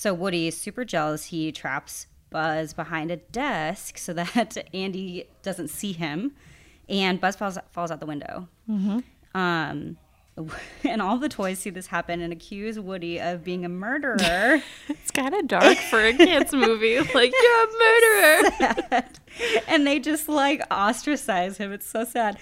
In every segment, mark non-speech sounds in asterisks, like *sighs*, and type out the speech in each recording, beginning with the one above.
So Woody is super jealous. He traps Buzz behind a desk so that *laughs* Andy doesn't see him, and Buzz falls falls out the window. Um, *laughs* and all the toys see this happen and accuse Woody of being a murderer. *laughs* It's kind of dark for a kids movie. Like you're a murderer. and they just like ostracize him. It's so sad.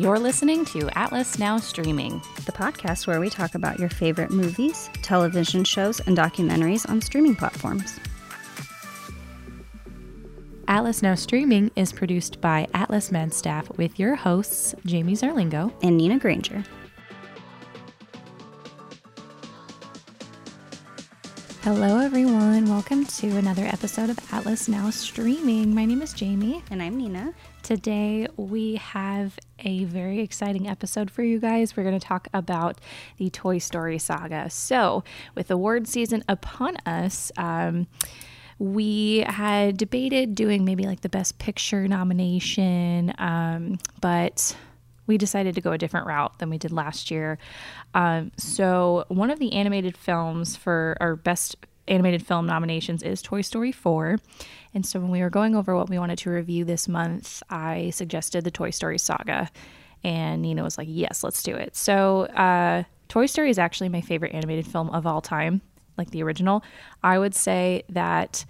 You're listening to Atlas Now Streaming. The podcast where we talk about your favorite movies, television shows, and documentaries on streaming platforms. Atlas Now Streaming is produced by Atlas Med staff with your hosts, Jamie Zerlingo. And Nina Granger. Hello, everyone. Welcome to another episode of Atlas Now Streaming. My name is Jamie. And I'm Nina. Today, we have a very exciting episode for you guys. We're going to talk about the Toy Story saga. So, with award season upon us, um, we had debated doing maybe like the best picture nomination, um, but we decided to go a different route than we did last year. Um, so, one of the animated films for our best animated film nominations is Toy Story 4. And so, when we were going over what we wanted to review this month, I suggested the Toy Story saga. And Nina was like, yes, let's do it. So, uh, Toy Story is actually my favorite animated film of all time, like the original. I would say that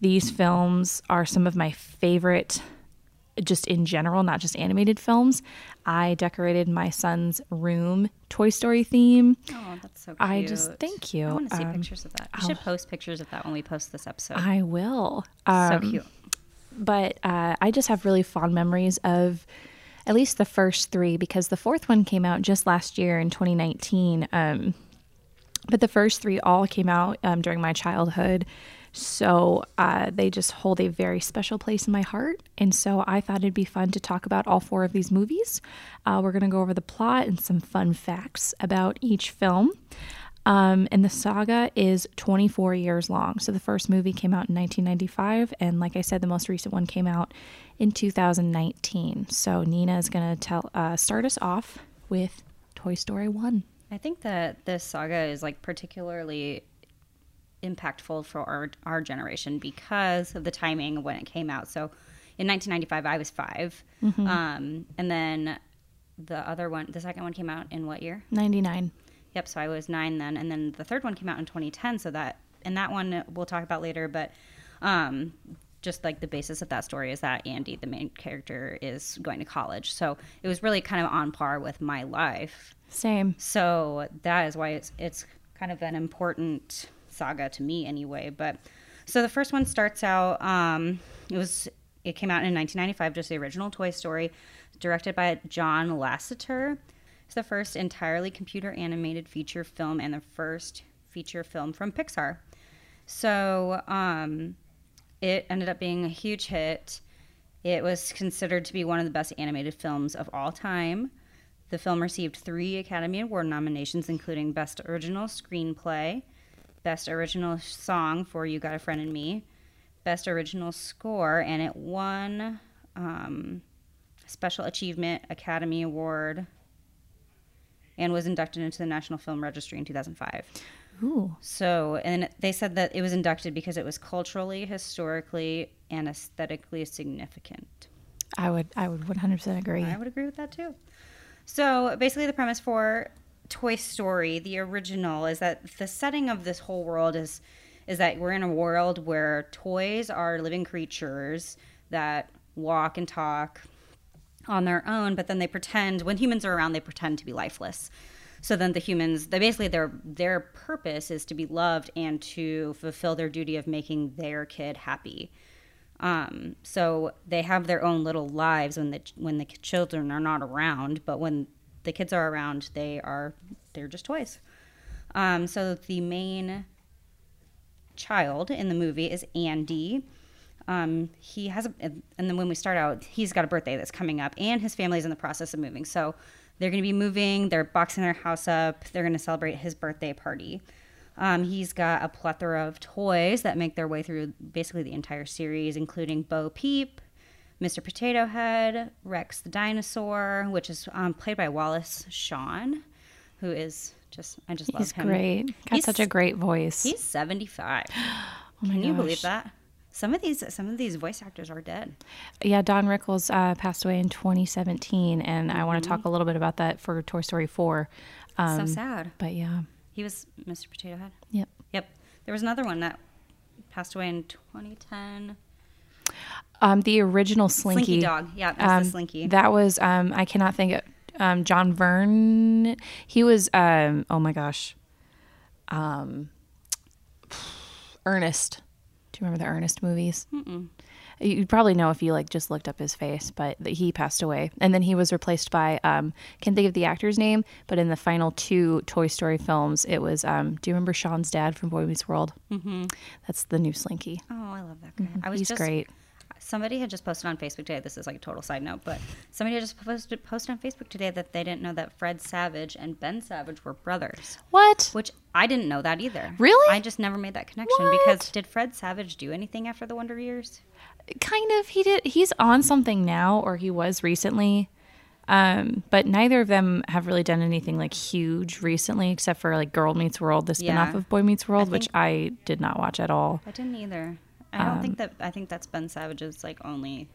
these films are some of my favorite just in general, not just animated films. I decorated my son's room Toy Story theme. Oh, that's so cute. I just thank you. I want to see Um, pictures of that. You should post pictures of that when we post this episode. I will. so Um, cute. But uh, I just have really fond memories of at least the first three because the fourth one came out just last year in 2019. Um, but the first three all came out um, during my childhood. So uh, they just hold a very special place in my heart. And so I thought it'd be fun to talk about all four of these movies. Uh, we're going to go over the plot and some fun facts about each film. Um, and the saga is 24 years long. So the first movie came out in 1995. And like I said, the most recent one came out in 2019. So Nina is going to tell uh, start us off with Toy Story 1. I think that this saga is like particularly impactful for our, our generation because of the timing of when it came out. So in 1995, I was 5 Um, and then the other one, the second one came out in what year? 99. Yep, so I was nine then. And then the third one came out in 2010. So that, and that one we'll talk about later. But um, just like the basis of that story is that Andy, the main character, is going to college. So it was really kind of on par with my life. Same. So that is why it's it's kind of an important saga to me anyway. But so the first one starts out. Um, it was it came out in 1995, just the original Toy Story, directed by John Lasseter. It's the first entirely computer animated feature film and the first feature film from Pixar. So um, it ended up being a huge hit. It was considered to be one of the best animated films of all time. The film received three Academy Award nominations, including Best Original Screenplay, Best Original Song for You Got a Friend in Me, Best Original Score, and it won um, Special Achievement Academy Award and was inducted into the National Film Registry in 2005. Ooh. So, and they said that it was inducted because it was culturally, historically, and aesthetically significant. I would I would 100% agree. I would agree with that too. So basically, the premise for Toy Story, the original, is that the setting of this whole world is is that we're in a world where toys are living creatures that walk and talk on their own, but then they pretend when humans are around, they pretend to be lifeless. So then the humans, they basically their their purpose is to be loved and to fulfill their duty of making their kid happy. Um, so they have their own little lives when the when the children are not around, but when the kids are around, they are they're just toys. Um, so the main child in the movie is Andy. Um, he has a, and then when we start out, he's got a birthday that's coming up, and his family's in the process of moving. So they're going to be moving. They're boxing their house up. They're going to celebrate his birthday party. Um, he's got a plethora of toys that make their way through basically the entire series, including Bo Peep, Mr. Potato Head, Rex the dinosaur, which is um, played by Wallace Shawn, who is just I just love He's him. great. Got He's- such a great voice. He's seventy five. *gasps* Oh my Can you believe that? Some of these some of these voice actors are dead. Yeah, Don Rickles uh, passed away in 2017, and I Mm-hmm. want to talk a little bit about that for Toy Story 4. Um, so sad. But yeah, He was Mr. Potato Head. yep. Yep. There was another one that passed away in 2010. Um, the original Slinky, Slinky Dog. Yeah, um, the Slinky. That was um, I cannot think. Of, um, John Vern. He was. Um, oh my gosh. Um, Ernest. Do you remember the Ernest movies? Mm-mm. You'd probably know if you like just looked up his face, but he passed away, and then he was replaced by um, can't think of the actor's name, but in the final two Toy Story films, it was. Um, do you remember Sean's dad from Boy Meets World? Mm-hmm. That's the new Slinky. Oh, I love that guy. I was He's just great. Somebody had just posted on Facebook today. This is like a total side note, but somebody had just posted posted on Facebook today that they didn't know that Fred Savage and Ben Savage were brothers, What? which I didn't know that either. Really? I just never made that connection What? because did Fred Savage do anything after the Wonder Years? kind of he did he's on something now or he was recently um but neither of them have really done anything like huge recently except for like girl meets world the spin-off Yeah. of boy meets world I which i did not watch at all I didn't either. I don't Um, think that. I think that's Ben Savage's like only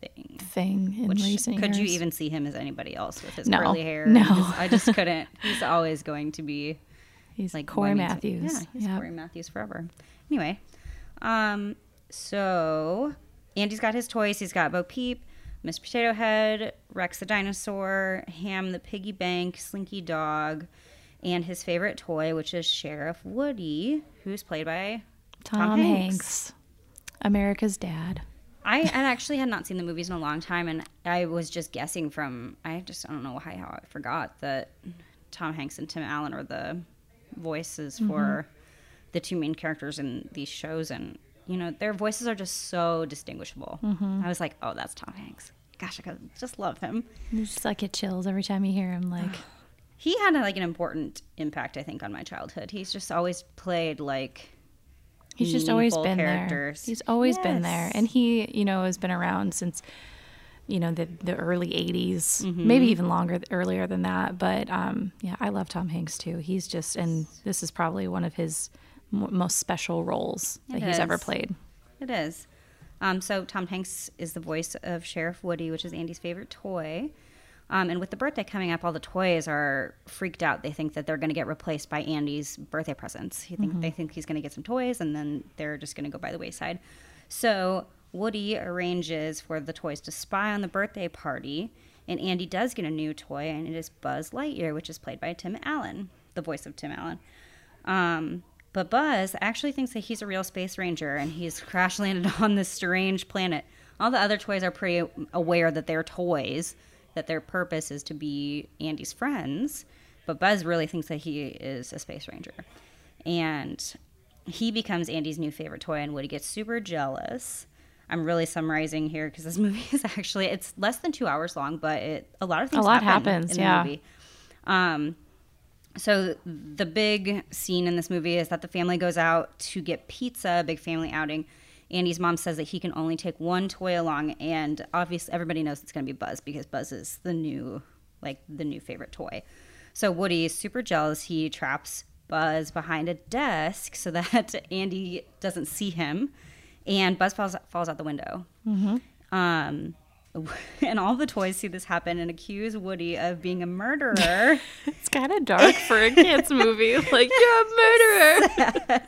thing. thing in Which recent could you even see him as anybody else with his No. curly *laughs* hair? No. His- I just *laughs* couldn't. He's always going to be he's like cory matthews Yeah, he's Yep. Cory Matthews forever. Anyway, um, so Andy's got his toys. He's got Bo Peep, Miss Potato Head, Rex the dinosaur, Hamm the piggy bank, Slinky dog, and his favorite toy, which is Sheriff Woody, who's played by tom, Tom hanks. Hanks. America's dad I, I actually had not seen the movies in a long time, and I was just guessing from I just I don't know how, how I forgot that Tom Hanks and Tim Allen are the voices mm-hmm. for the two main characters in these shows, and you know their voices are just so distinguishable. Mm-hmm. I was like, oh, that's Tom Hanks. Gosh, I could just love him. it's just like get chills every time you hear him *sighs* like He had like an important impact, I think, on my childhood. He's just always played like He's just always been characters. there. He's always been there, and he, you know, has been around since, you know, the the early '80s, Mm-hmm. maybe even longer earlier than that. But um, yeah, I love Tom Hanks too. He's just, and this is probably one of his mo most special roles that It he's ever played. It is. Um, so Tom Hanks is the voice of Sheriff Woody, which is Andy's favorite toy. Um, and with the birthday coming up, all the toys are freaked out. They think that they're going to get replaced by Andy's birthday presents. He think, They think he's going to get some toys, and then they're just going to go by the wayside. So Woody arranges for the toys to spy on the birthday party, and Andy does get a new toy, and it is Buzz Lightyear, which is played by Tim Allen, the voice of Tim Allen. Um, but Buzz actually thinks that he's a real space ranger and he's crash landed *laughs* on this strange planet. All the other toys are pretty aware that they're toys, that their purpose is to be Andy's friends. But Buzz really thinks that he is a space ranger. And he becomes Andy's new favorite toy, and Woody gets super jealous. I'm really summarizing here because this *laughs* movie is actually it's less than two hours long, but it a lot of things a lot happen happens, in the yeah. movie. Um, so the big scene in this movie is that the family goes out to get pizza, a big family outing. Andy's mom says that he can only take one toy along, and obviously everybody knows it's going to be Buzz because Buzz is the new, like the new favorite toy. So Woody is super jealous. He traps Buzz behind a desk so *laughs* that Andy doesn't see him, and Buzz falls falls out the window. Um, *laughs* and all the toys see this happen and accuse Woody of being a murderer. *laughs* It's kind of dark for a kids movie. *laughs* Like you're a murderer.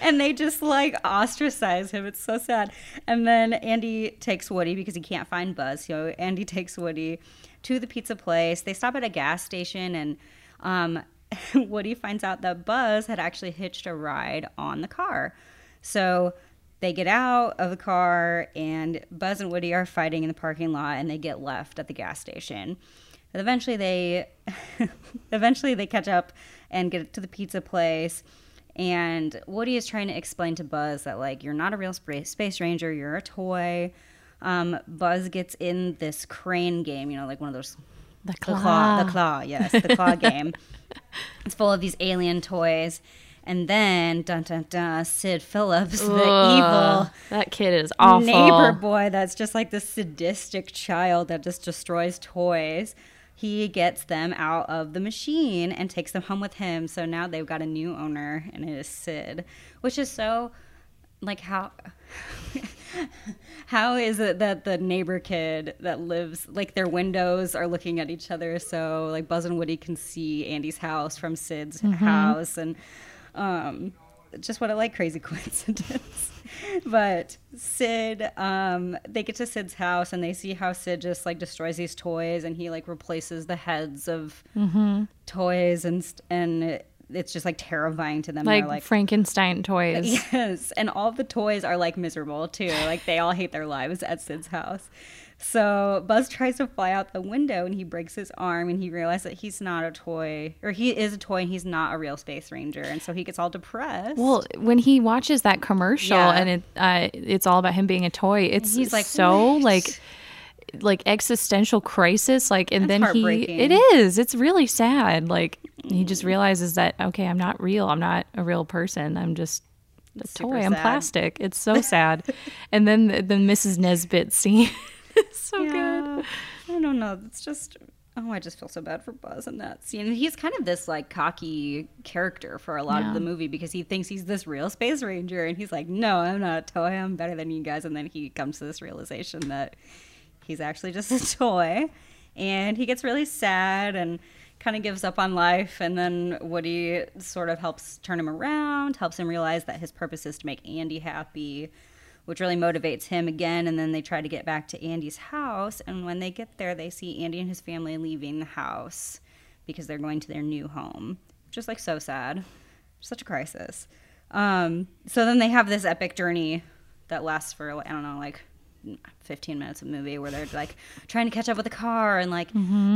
and they just like ostracize him. It's so sad. And then Andy takes Woody because he can't find Buzz. So Andy takes Woody to the pizza place. They stop at a gas station and um, Woody finds out that Buzz had actually hitched a ride on the car. So they get out of the car and Buzz and Woody are fighting in the parking lot and they get left at the gas station. And eventually they *laughs* eventually they catch up and get to the pizza place and Woody is trying to explain to Buzz that like you're not a real spa- space ranger, you're a toy. Um, Buzz gets in this crane game, you know, like one of those The the claw, claw. the claw, yes, the claw *laughs* game. It's full of these alien toys, And then, dun dun dun, Sid Phillips, the evil That kid is awful. neighbor boy that's just like this sadistic child that just destroys toys. He gets them out of the machine and takes them home with him. So now they've got a new owner, and it is Sid, which is so like how. *laughs* How is it that the neighbor kid that lives like their windows are looking at each other so like Buzz and Woody can see Andy's house from Sid's mm-hmm. house and um just what a like crazy *laughs* coincidence. but Sid, um, they get to Sid's house and they see how Sid just like destroys these toys and he like replaces the heads of toys and st- and it, it's just like terrifying to them. like, like Frankenstein toys. *laughs* Yes, and all the toys are like miserable too. Like they all hate their lives at Sid's house. So Buzz tries to fly out the window and he breaks his arm and he realizes that he's not a toy or he is a toy and he's not a real space ranger and so he gets all depressed. Well, when he watches that commercial Yeah. and it uh, it's all about him being a toy, it's He's like, so "What?" like like existential crisis like and That's then he it is it's really sad like he just realizes that okay i'm not real i'm not a real person i'm just a toy i'm sad. plastic it's so sad *laughs* and then the, the mrs Nesbitt scene *laughs* is so good I don't know. It's just oh, I just feel so bad for Buzz in that scene. He's kind of this like cocky character for a lot Yeah. of the movie because he thinks he's this real space ranger and he's like, "No, I'm not a toy. I'm better than you guys." And then he comes to this realization that he's actually just a *laughs* toy. And he gets really sad and kind of gives up on life and then Woody sort of helps turn him around, helps him realize that his purpose is to make Andy happy which really motivates him again. And then they try to get back to Andy's house. And when they get there, they see Andy and his family leaving the house because they're going to their new home. Just like so sad. Such a crisis. Um, so then they have this epic journey that lasts for, I don't know, like 15 minutes of movie where they're like trying to catch up with the car and like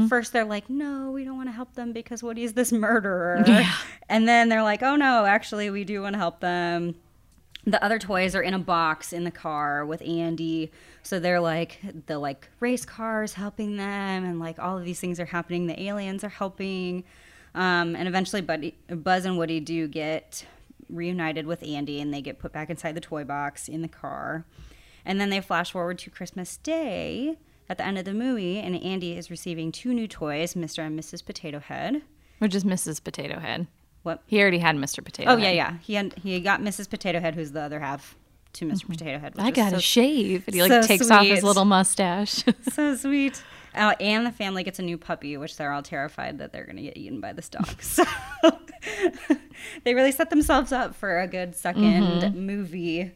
first they're like no we don't want to help them because Woody's this murderer Yeah. and then they're like oh no actually we do want to help them the other toys are in a box in the car with Andy. So they're like the like race cars helping them, and like all of these things are happening. The aliens are helping, um, and eventually, Buddy, Buzz and Woody do get reunited with Andy, and they get put back inside the toy box in the car. And then they flash forward to Christmas Day at the end of the movie, and Andy is receiving two new toys, Mr. and Mrs. Potato Head. which is mrs potato head What he already had mr potato Oh Head. yeah, yeah. He had, he got Mrs. Potato Head, who's the other half to mister Potato Head. i got so, a shave and he like so takes off his little mustache *laughs* *laughs* so sweet. Uh, and the family gets a new puppy, which they're all terrified that they're going to get eaten by this dog. *laughs* So they really set themselves up for a good 2nd movie.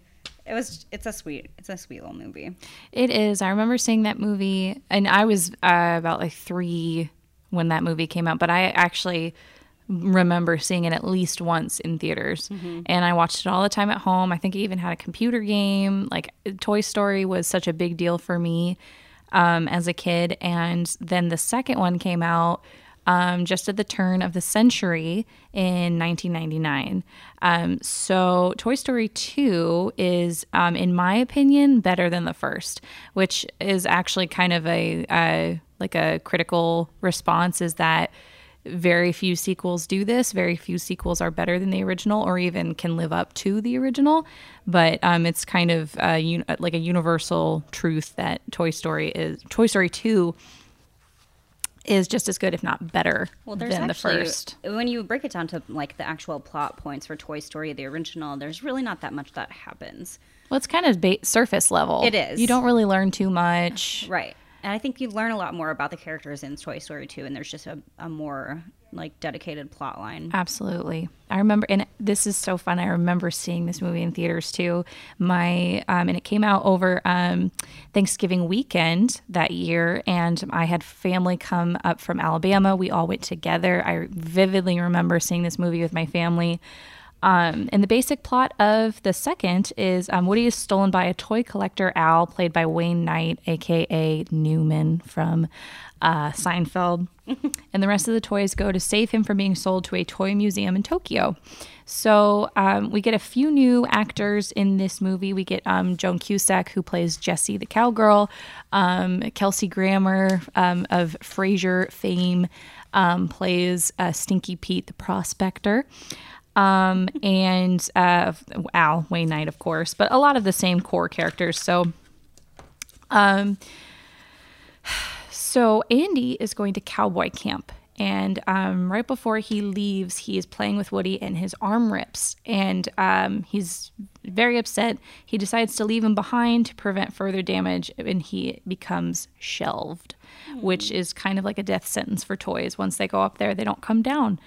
It was. It's a sweet. It's a sweet little movie. It is. I remember seeing that movie, and I was uh, about like three when that movie came out, but I actually remember seeing it at least once in theaters. And I watched it all the time at home. I think I even had a computer game. Like, Toy Story was such a big deal for me um, as a kid. And then the second one came out um, just at the turn of the century in 1999. Um, so, Toy Story 2 is, um, in my opinion, better than the first, which is actually kind of a uh, like a critical response. Is that very few sequels do this. Very few sequels are better than the original, or even can live up to the original. But um, it's kind of un- like a universal truth that Toy Story is Toy Story 2 is just as good, if not better, Well, there's than the first. when you break it down to like the actual plot points for Toy Story, the original. There's really not that much that happens. Well, it's kind of ba- surface level. It is. You don't really learn too much. Right. And I think you learn a lot more about the characters in Toy Story 2, and there's just a, a more like dedicated plot line. Absolutely. I remember, and this is so fun. I remember seeing this movie in theaters too. My, um, and it came out over um, Thanksgiving weekend that year, and I had family come up from Alabama. We all went together. I vividly remember seeing this movie with my family. Um, and the basic plot of the second is um, Woody is stolen by a toy collector, Al, played by Wayne Knight, aka Newman from uh, Seinfeld. *laughs* and the rest of the toys go to save him from being sold to a toy museum in Tokyo. So um, we get a few new actors in this movie. We get um, Joan Cusack, who plays Jessie the cowgirl, um, Kelsey Grammer um, of Frasier fame um, plays uh, Stinky Pete the prospector. Um, and uh, Al Wayne Knight, of course, but a lot of the same core characters. So, um, so Andy is going to cowboy camp, and um, right before he leaves, he is playing with Woody, and his arm rips, and um, he's very upset. He decides to leave him behind to prevent further damage, and he becomes shelved, which is kind of like a death sentence for toys. Once they go up there, they don't come down.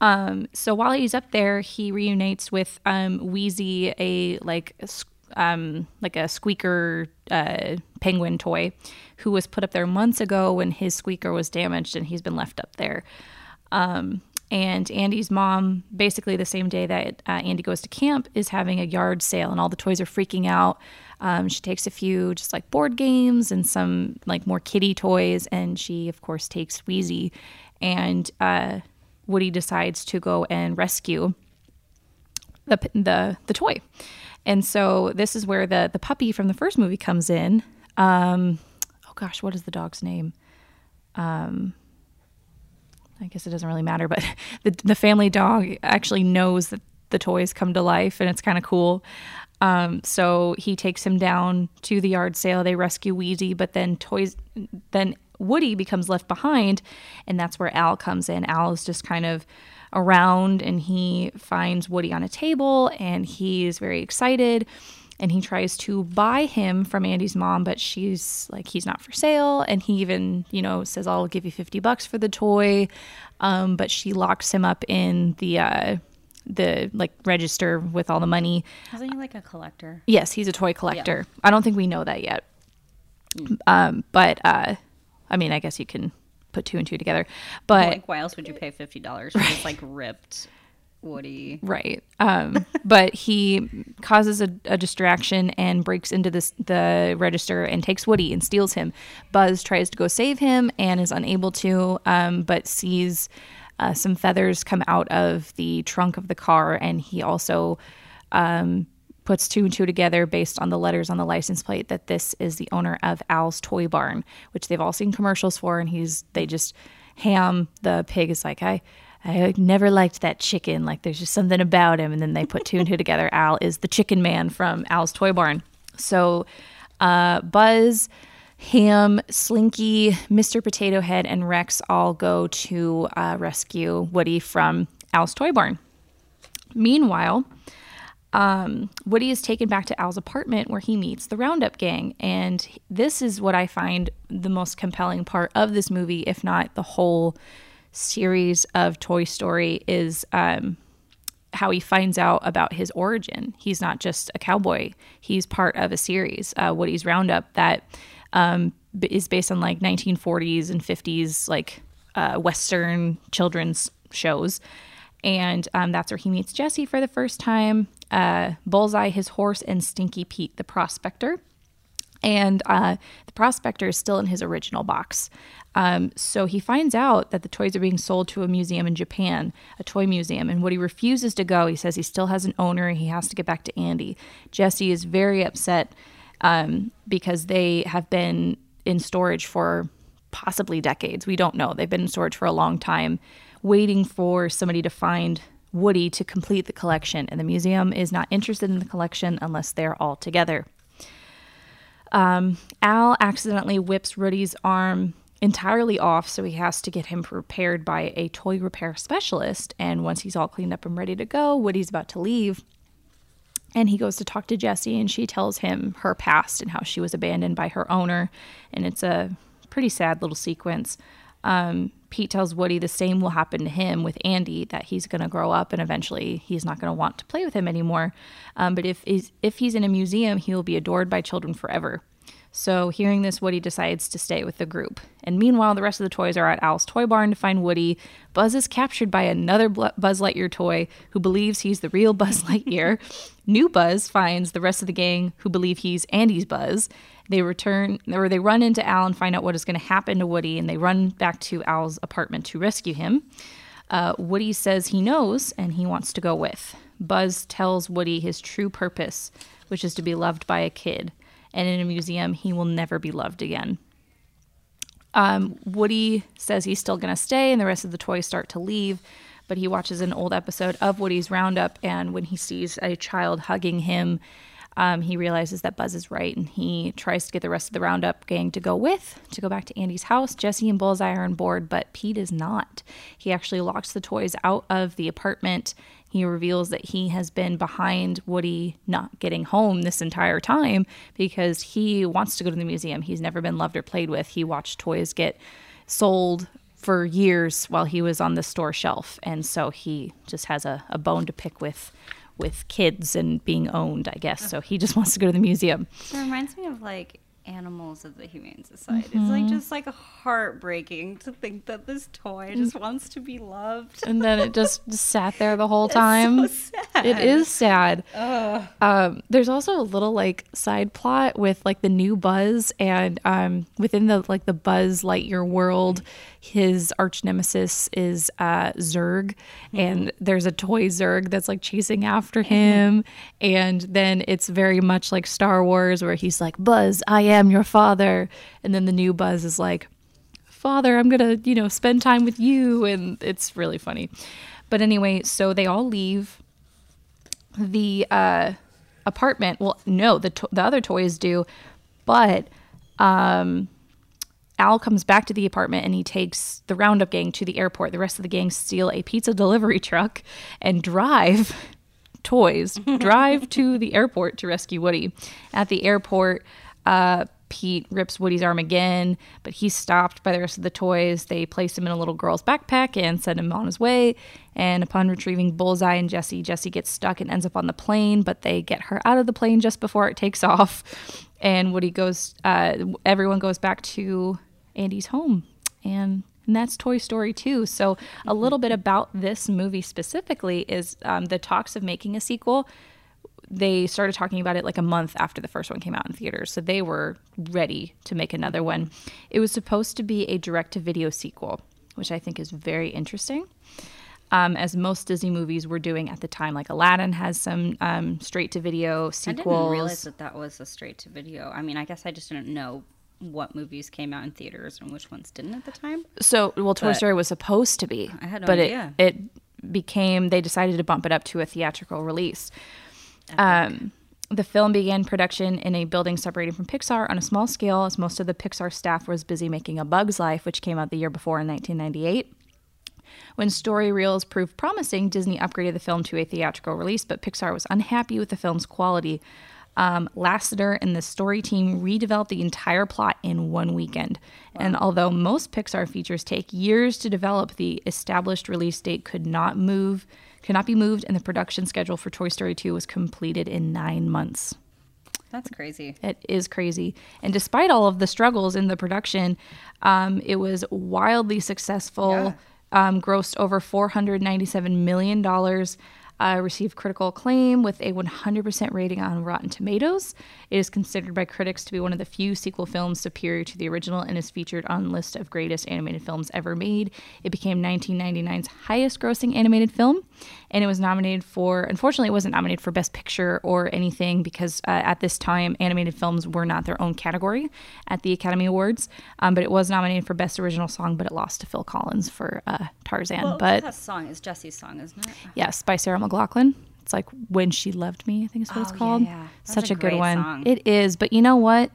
Um, so while he's up there, he reunites with um, Wheezy, a like um, like a squeaker uh, penguin toy, who was put up there months ago when his squeaker was damaged, and he's been left up there. Um, and Andy's mom, basically the same day that uh, Andy goes to camp, is having a yard sale, and all the toys are freaking out. Um, she takes a few just like board games and some like more kitty toys, and she of course takes Wheezy, and uh, Woody decides to go and rescue the the the toy. And so this is where the the puppy from the first movie comes in. Um, oh gosh, what is the dog's name? Um, I guess it doesn't really matter, but *laughs* the the family dog actually knows that the toys come to life, and it's kind of cool. Um, so he takes him down to the yard sale. They rescue Wheezy, but then toys then Woody becomes left behind, and that's where Al comes in. Al is just kind of around and he finds Woody on a table and he's very excited and he tries to buy him from Andy's mom, but she's like, he's not for sale. And he even, you know, says, I'll give you 50 bucks for the toy. Um, but she locks him up in the, uh, the like register with all the money. Isn't he like a collector? Yes, he's a toy collector. Yeah. I don't think we know that yet. Mm. Um, but uh, I mean, I guess you can put two and two together. But like, why else would you pay fifty dollars for this like ripped Woody? Right. Um, *laughs* but he causes a, a, distraction and breaks into this the register and takes Woody and steals him. Buzz tries to go save him and is unable to, um, but sees uh, some feathers come out of the trunk of the car, and he also. Um, puts two and two together based on the letters on the license plate that this is the owner of Al's Toy Barn, which they've all seen commercials for, and he's they just hamm the pig is like I I never liked that chicken. Like there's just something about him, and then they put two and two together. Al is the chicken man from Al's Toy Barn. So uh, Buzz. Hamm, Slinky, Mr. Potato Head, and Rex all go to uh, rescue Woody from Al's Toy Barn. Meanwhile, um, Woody is taken back to Al's apartment where he meets the Roundup gang. And this is what I find the most compelling part of this movie, if not the whole series of Toy Story, is um, how he finds out about his origin. He's not just a cowboy, he's part of a series, uh, Woody's Roundup, that um, is based on like 1940s and 50s, like uh, Western children's shows. And um, that's where he meets Jessie for the first time uh, Bullseye, his horse, and Stinky Pete, the prospector. And uh, the prospector is still in his original box. Um, so he finds out that the toys are being sold to a museum in Japan, a toy museum. And what he refuses to go. He says he still has an owner. He has to get back to Andy. Jessie is very upset um, because they have been in storage for possibly decades. We don't know. They've been in storage for a long time, waiting for somebody to find Woody to complete the collection, and the museum is not interested in the collection unless they're all together. Um, Al accidentally whips Woody's arm entirely off, so he has to get him repaired by a toy repair specialist. And once he's all cleaned up and ready to go, Woody's about to leave. And he goes to talk to Jessie, and she tells him her past and how she was abandoned by her owner. And it's a pretty sad little sequence. Um, Pete tells Woody the same will happen to him with Andy, that he's going to grow up and eventually he's not going to want to play with him anymore. Um, but if he's, if he's in a museum, he will be adored by children forever. So, hearing this, Woody decides to stay with the group. And meanwhile, the rest of the toys are at Al's toy barn to find Woody. Buzz is captured by another Buzz Lightyear toy who believes he's the real *laughs* Buzz Lightyear. New Buzz finds the rest of the gang who believe he's Andy's Buzz. They return or they run into Al and find out what is going to happen to Woody, and they run back to Al's apartment to rescue him. Uh, Woody says he knows and he wants to go with. Buzz tells Woody his true purpose, which is to be loved by a kid and in a museum, he will never be loved again. Um, Woody says he's still going to stay, and the rest of the toys start to leave. but he watches an old episode of Woody's Roundup, and when he sees a child hugging him, um, he realizes that Buzz is right, and he tries to get the rest of the Roundup gang to go with to go back to Andy's house. Jessie and Bullseye are on board, but Pete is not. He actually locks the toys out of the apartment. He reveals that he has been behind Woody not getting home this entire time because he wants to go to the museum. He's never been loved or played with. He watched toys get sold for years while he was on the store shelf, and so he just has a, a bone to pick with with kids and being owned, I guess. So he just wants to go to the museum. It reminds me of like animals of the Humane Society. It's like just like heartbreaking to think that this toy just wants to be loved. And then it just, just *laughs* sat there the whole time. so. It is sad. Um, there's also a little like side plot with like the new Buzz and um, within the like the Buzz Lightyear world, his arch nemesis is uh, Zurg, and there's a toy Zurg that's like chasing after him, and then it's very much like Star Wars where he's like Buzz, I am your father, and then the new Buzz is like father i'm gonna you know spend time with you. And it's really funny. But anyway so they all leave. The uh apartment well no the to- the other toys do. But um Al comes back to the apartment and he takes the Roundup gang to the airport. The rest of the gang steal a pizza *laughs* delivery truck and drive *laughs* toys, drive to the airport to rescue Woody. At the airport, uh, Pete rips Woody's arm again, but he's stopped by the rest of the toys. They place him in a little girl's backpack and send him on his way. And upon retrieving Bullseye and Jessie, Jessie gets stuck and ends up on the plane, but they get her out of the plane just before it takes *laughs* off. And Woody goes, uh, everyone goes back to Andy's home. And and that's Toy Story 2. So, a little bit about this movie specifically is um, the talks of making a sequel they started talking about it like a month after the first one came out in theaters. So they were ready to make another one. It was supposed to be a direct to video sequel, which I think is very interesting. Um, as most Disney movies were doing at the time, like Aladdin has some um, straight to video sequels. I didn't realize that that was a straight to video. I mean, I guess I just didn't know what movies came out in theaters and which ones didn't at the time. So, well, Toy But- Story was supposed to be, I had no but idea. it it became they decided to bump it up to a theatrical release. Um, the film began production in a building separated from Pixar on a small scale, as most of the Pixar staff was busy making A Bug's Life, which came out the year before in 1998. When story reels proved promising, Disney upgraded the film to a theatrical release, but Pixar was unhappy with the film's quality. Um, Lasseter and the story team redeveloped the entire plot in one weekend. And although most Pixar features take years to develop, the established release date could not move, could not be moved, and the production schedule for Toy Story 2 was completed in nine months. That's crazy. It is crazy. And despite all of the struggles in the production, um, it was wildly successful. Um, grossed over $497 million. Uh, received critical acclaim with a 100% rating on Rotten Tomatoes. It is considered by critics to be one of the few sequel films superior to the original and is featured on list of greatest animated films ever made. It became 1999's highest grossing animated film, and it was nominated for, unfortunately, it wasn't nominated for Best Picture or anything because uh, at this time, animated films were not their own category at the Academy Awards. Um, but it was nominated for Best Original Song, but it lost to Phil Collins for uh, Tarzan. Well, but that song is Jessie's song, isn't it? Yes, by Sarah McLachlan. It's like When She Loved Me, I think is what Oh, it's called. yeah. That's Such a a, good one. song. It is, but you know what?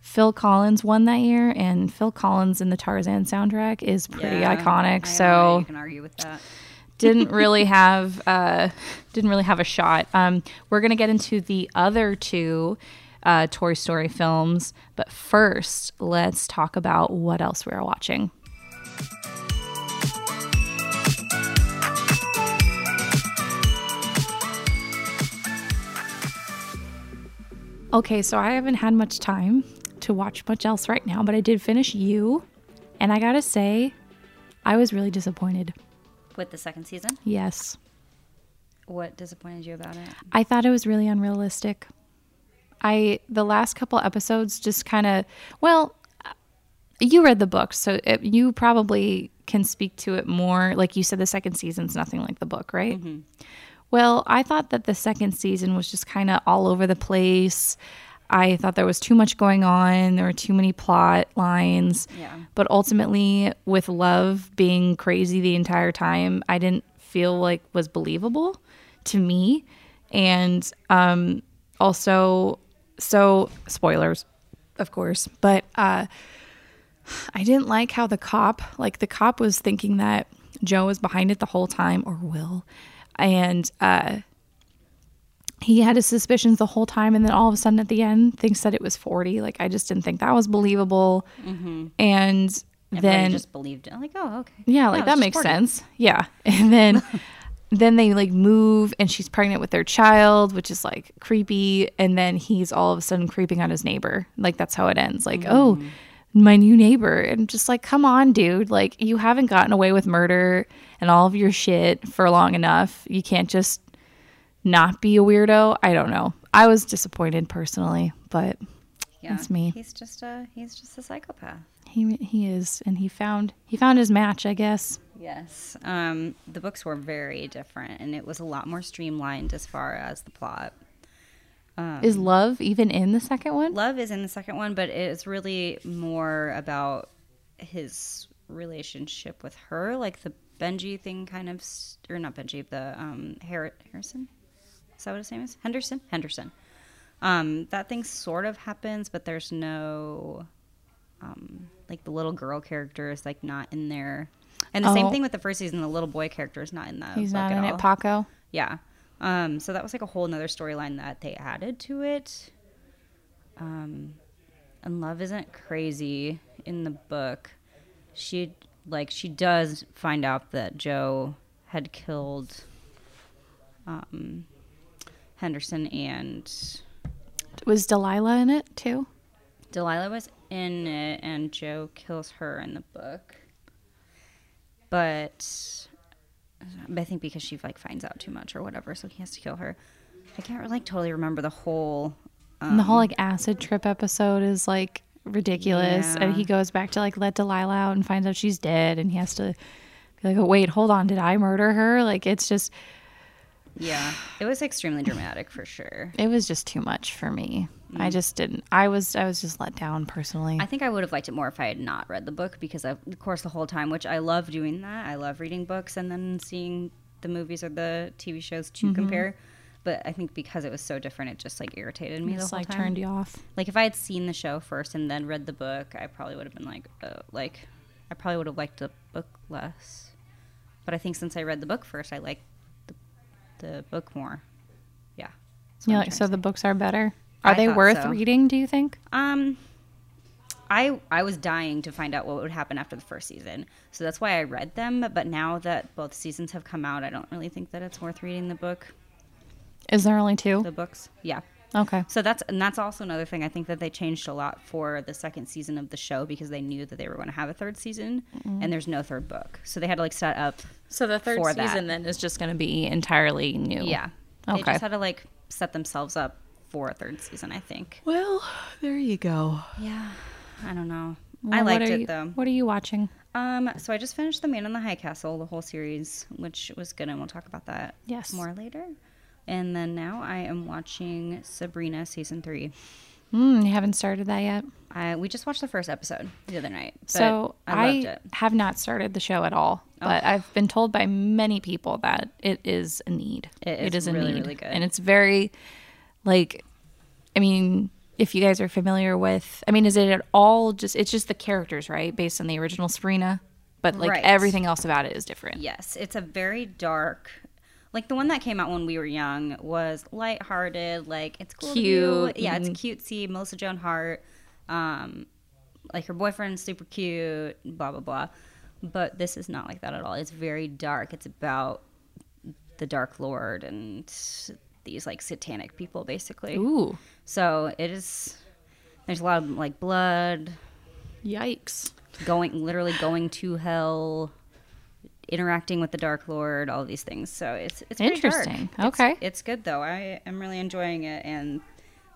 Phil Collins won that year, and Phil Collins in the Tarzan soundtrack is pretty Yeah, iconic. don't know how So you can argue with that. *laughs* didn't *laughs* really have uh, didn't really have a shot. Um, we're gonna get into the other two uh, Toy Story films, but first, let's talk about what else we are watching. Okay, so I haven't had much time to watch much else right now, but I did finish you, and I gotta say, I was really disappointed. With the second season, Yes. what disappointed you about it? I thought it was really unrealistic. I the last couple episodes just kind of well, uh, you read the book, so it, you probably can speak to it more. Like you said, the second season's nothing like the book, right? Mm-hmm. Well, I thought that the second season was just kind of all over the place. I thought there was too much going on. There were too many plot lines. Yeah. But ultimately, with love being crazy the entire time, I didn't feel like was believable to me. And um, also, so spoilers, of course, but uh, I didn't like how the cop, like the cop was thinking that Joe was behind it the whole time, or Will, and uh, he had his suspicions the whole time, and then all of a sudden at the end thinks that it was forty. Like I just didn't think that was believable, and Everybody then just believed it. I'm Like, oh, okay. yeah, like that makes 40. sense. Yeah. *laughs* And then then they like move and she's pregnant with their child, which is like creepy. And then he's all of a sudden creeping on his neighbor. Like that's how it ends. Like, oh, my new neighbor. And just like, come on, dude. Like you haven't gotten away with murder and all of your shit for long enough. You can't just not be a weirdo. I don't know. I was disappointed personally, but Yeah, That's me. He's just a he's just a psychopath. he he is and he found he found his match, I guess. Yes. Um, the books were very different, and it was a lot more streamlined as far as the plot. Is love even in the second one? Love is in the second one, but it's really more about his relationship with her, like the Benji thing, kind of, or not Benji, the um, Har- Harrison. Is that what his name is? Henderson. Henderson. Um, that thing sort of happens, but there's no, um, like the little girl character is like not in there, and the Oh. same thing with the first season. The little boy character is not in that. He's not in it, Paco. Yeah. Um, so that was like a whole nother storyline that they added to it. Um, and love isn't crazy in the book. She like she does find out that Joe had killed um, Henderson and Was Delilah in it too? Delilah was in it, and Joe kills her in the book. But I think because she like finds out too much or whatever, so he has to kill her. I can't like totally remember the whole. Um, the whole like acid trip episode is like ridiculous. Yeah. And he goes back to like let Delilah out and finds out she's dead and he has to be like, oh, wait, hold on, did I murder her? Like it's just yeah, it was extremely dramatic for sure. it was just too much for me. Mm. I just didn't I was I was just let down personally. I think I would have liked it more if I had not read the book because, of course, the whole time, which I love doing that. I love reading books and then seeing the movies or the TV shows Mm-hmm. to compare. But I think because it was so different, it just like irritated me just the whole like time. turned you off. Like if I had seen the show first and then read the book, I probably would have been like, uh, like, I probably would have liked the book less. But I think since I read the book first, I like the, the book more. Yeah. Yeah, like so the books are better. Are I they worth so. reading, do you think? Um, I I was dying to find out what would happen after the first season, so that's why I read them. But now that both seasons have come out, I don't really think that it's worth reading the book. Is there only two? The books, yeah. Okay. So that's and that's also another thing. I think that they changed a lot for the second season of the show because they knew that they were going to have a third season, and there's no third book, so they had to like set up. So the third season that. then is just going to be entirely new. Yeah, they Okay. just had to like set themselves up for a third season. I think. Well, there you go. Yeah, I don't know. I Well, what liked it you- though. What are you watching? Um, so I just finished The Man in the High Castle, the whole series, which was good, and we'll talk about that Yes. more later. And then now I am watching Sabrina season three. Mm, you haven't started that yet. I we just watched the first episode the other night. So I loved it. Oh. have not started the show at all, but I've been told by many people that it is a need. It is a really, need, really good. and it's very like. I mean, if you guys are familiar with, I mean, is it at all just? It's just the characters, right, based on the original Sabrina, but like Right. everything else about it is different. Yes, it's a very dark. Like the one that came out when we were young was lighthearted, like it's cool. Cute, Yeah, it's and- cutesy. Melissa Joan Hart, um, like her boyfriend's super cute. Blah blah blah. But this is not like that at all. It's very dark. It's about the Dark Lord and these like satanic people, basically. Ooh, So it is. There's a lot of like blood, yikes! going literally going to hell interacting with the dark lord all these things so it's it's. Interesting. It's- Okay. it's, good though i am really enjoying it and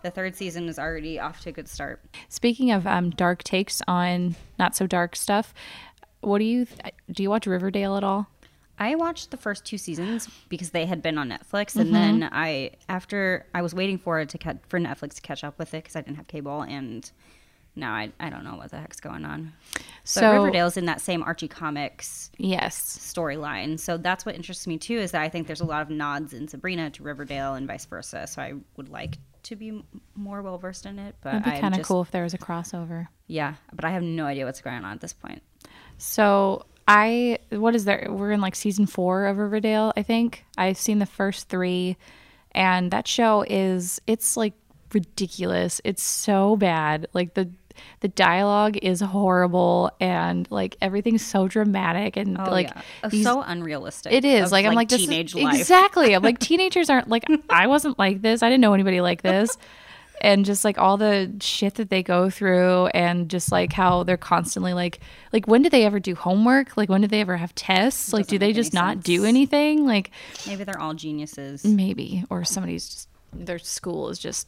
the third season is already off to a good start Speaking of um, dark takes on not so dark stuff, what do you th- do? You watch Riverdale at all? I watched the first two seasons because they had been on netflix and Mm-hmm. then i after i was waiting for it to catch for netflix to catch up with it because i didn't have cable and now I, I don't know what the heck's going on. But So Riverdale's in that same Archie Comics yes, storyline. So that's what interests me too is that I think there's a lot of nods in Sabrina to Riverdale and vice versa. So I would like to be m- more well versed in it, but it'd be kind of cool if there was a crossover. Yeah, but I have no idea what's going on at this point. So I what is there? We're in like season four of Riverdale, I think. I've seen the first three, and that show is it's like ridiculous. It's so bad. Like the the dialogue is horrible and like everything's so dramatic and Oh, like yeah. These- so unrealistic. it is of, like, I'm like this is- teenage *laughs* life. exactly. I'm like *laughs* teenagers aren't like I wasn't like this. I didn't know anybody like this. And just like all the shit that they go through, and just like how they're constantly like, like when do they ever do homework? Like when do they ever have tests? Like do they just any not sense. do anything? Like Maybe they're all geniuses. maybe, or somebody's just their school is just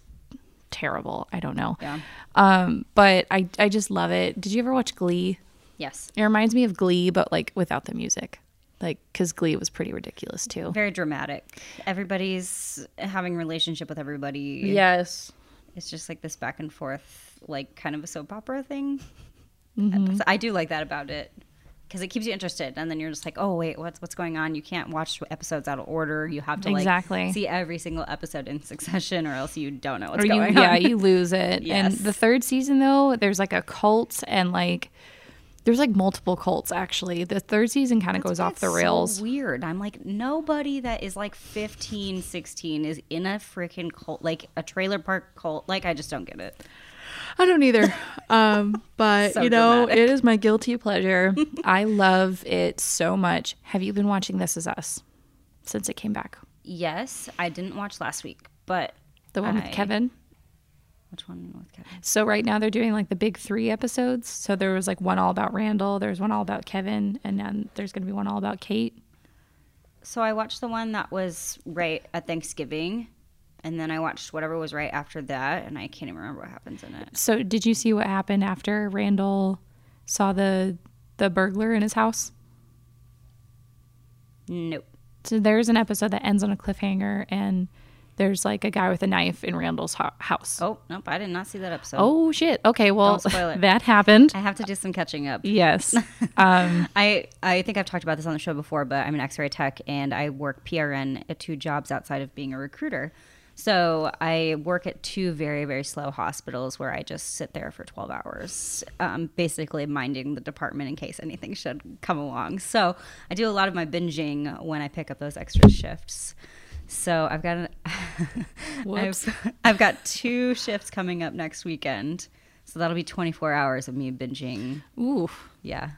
terrible. I don't know. Yeah. Um, but I I just love it. Did you ever watch Glee? Yes. It reminds me of Glee, but like without the music. Like, because Glee was pretty ridiculous too. Very dramatic. Everybody's having relationship with everybody. Yes. It's just like this back and forth, like kind of a soap opera thing. Mm-hmm. I do like that about it because it keeps you interested, and then you're just like, oh wait, what's what's going on? You can't watch episodes out of order. You have to like Exactly. see every single episode in *laughs* succession, or else you don't know what's or you, going yeah, you lose it. *laughs* And the third season though, there's like a cult and like there's like multiple cults actually. The third season kind of goes off the so rails. weird. I'm like, nobody that is like 15, 16 is in a freaking cult, like a trailer park cult. Like, I just don't get it. I don't either. *laughs* Um, but So you know, dramatic. it is my guilty pleasure. *laughs* I love it so much. Have you been watching This Is Us since it came back? Yes, I didn't watch last week, but The one I- with Kevin. Which one with Kevin? So right now they're doing like the big three episodes. So there was like one all about Randall, there's one all about Kevin, and then there's gonna be one all about Kate. So I watched the one that was right at Thanksgiving, and then I watched whatever was right after that, and I can't even remember what happens in it. So did you see what happened after Randall saw the the burglar in his house? Nope. So there's an episode that ends on a cliffhanger, and there's like a guy with a knife in Randall's ho- house. Oh, nope. I did not see that episode. Oh shit! Okay, well Don't spoil *laughs* it. that happened. I have to do some catching up. Yes. *laughs* Um, I, I think I've talked about this on the show before, but I'm an X-ray tech and I work PRN at two jobs outside of being a recruiter. So I work at two very very slow hospitals where I just sit there for 12 hours, um, basically minding the department in case anything should come along. So I do a lot of my binging when I pick up those extra shifts. So I've got *laughs* Whoops. I've, *laughs* I've got two shifts coming up next weekend. So that'll be 24 hours of me binging ooh. yeah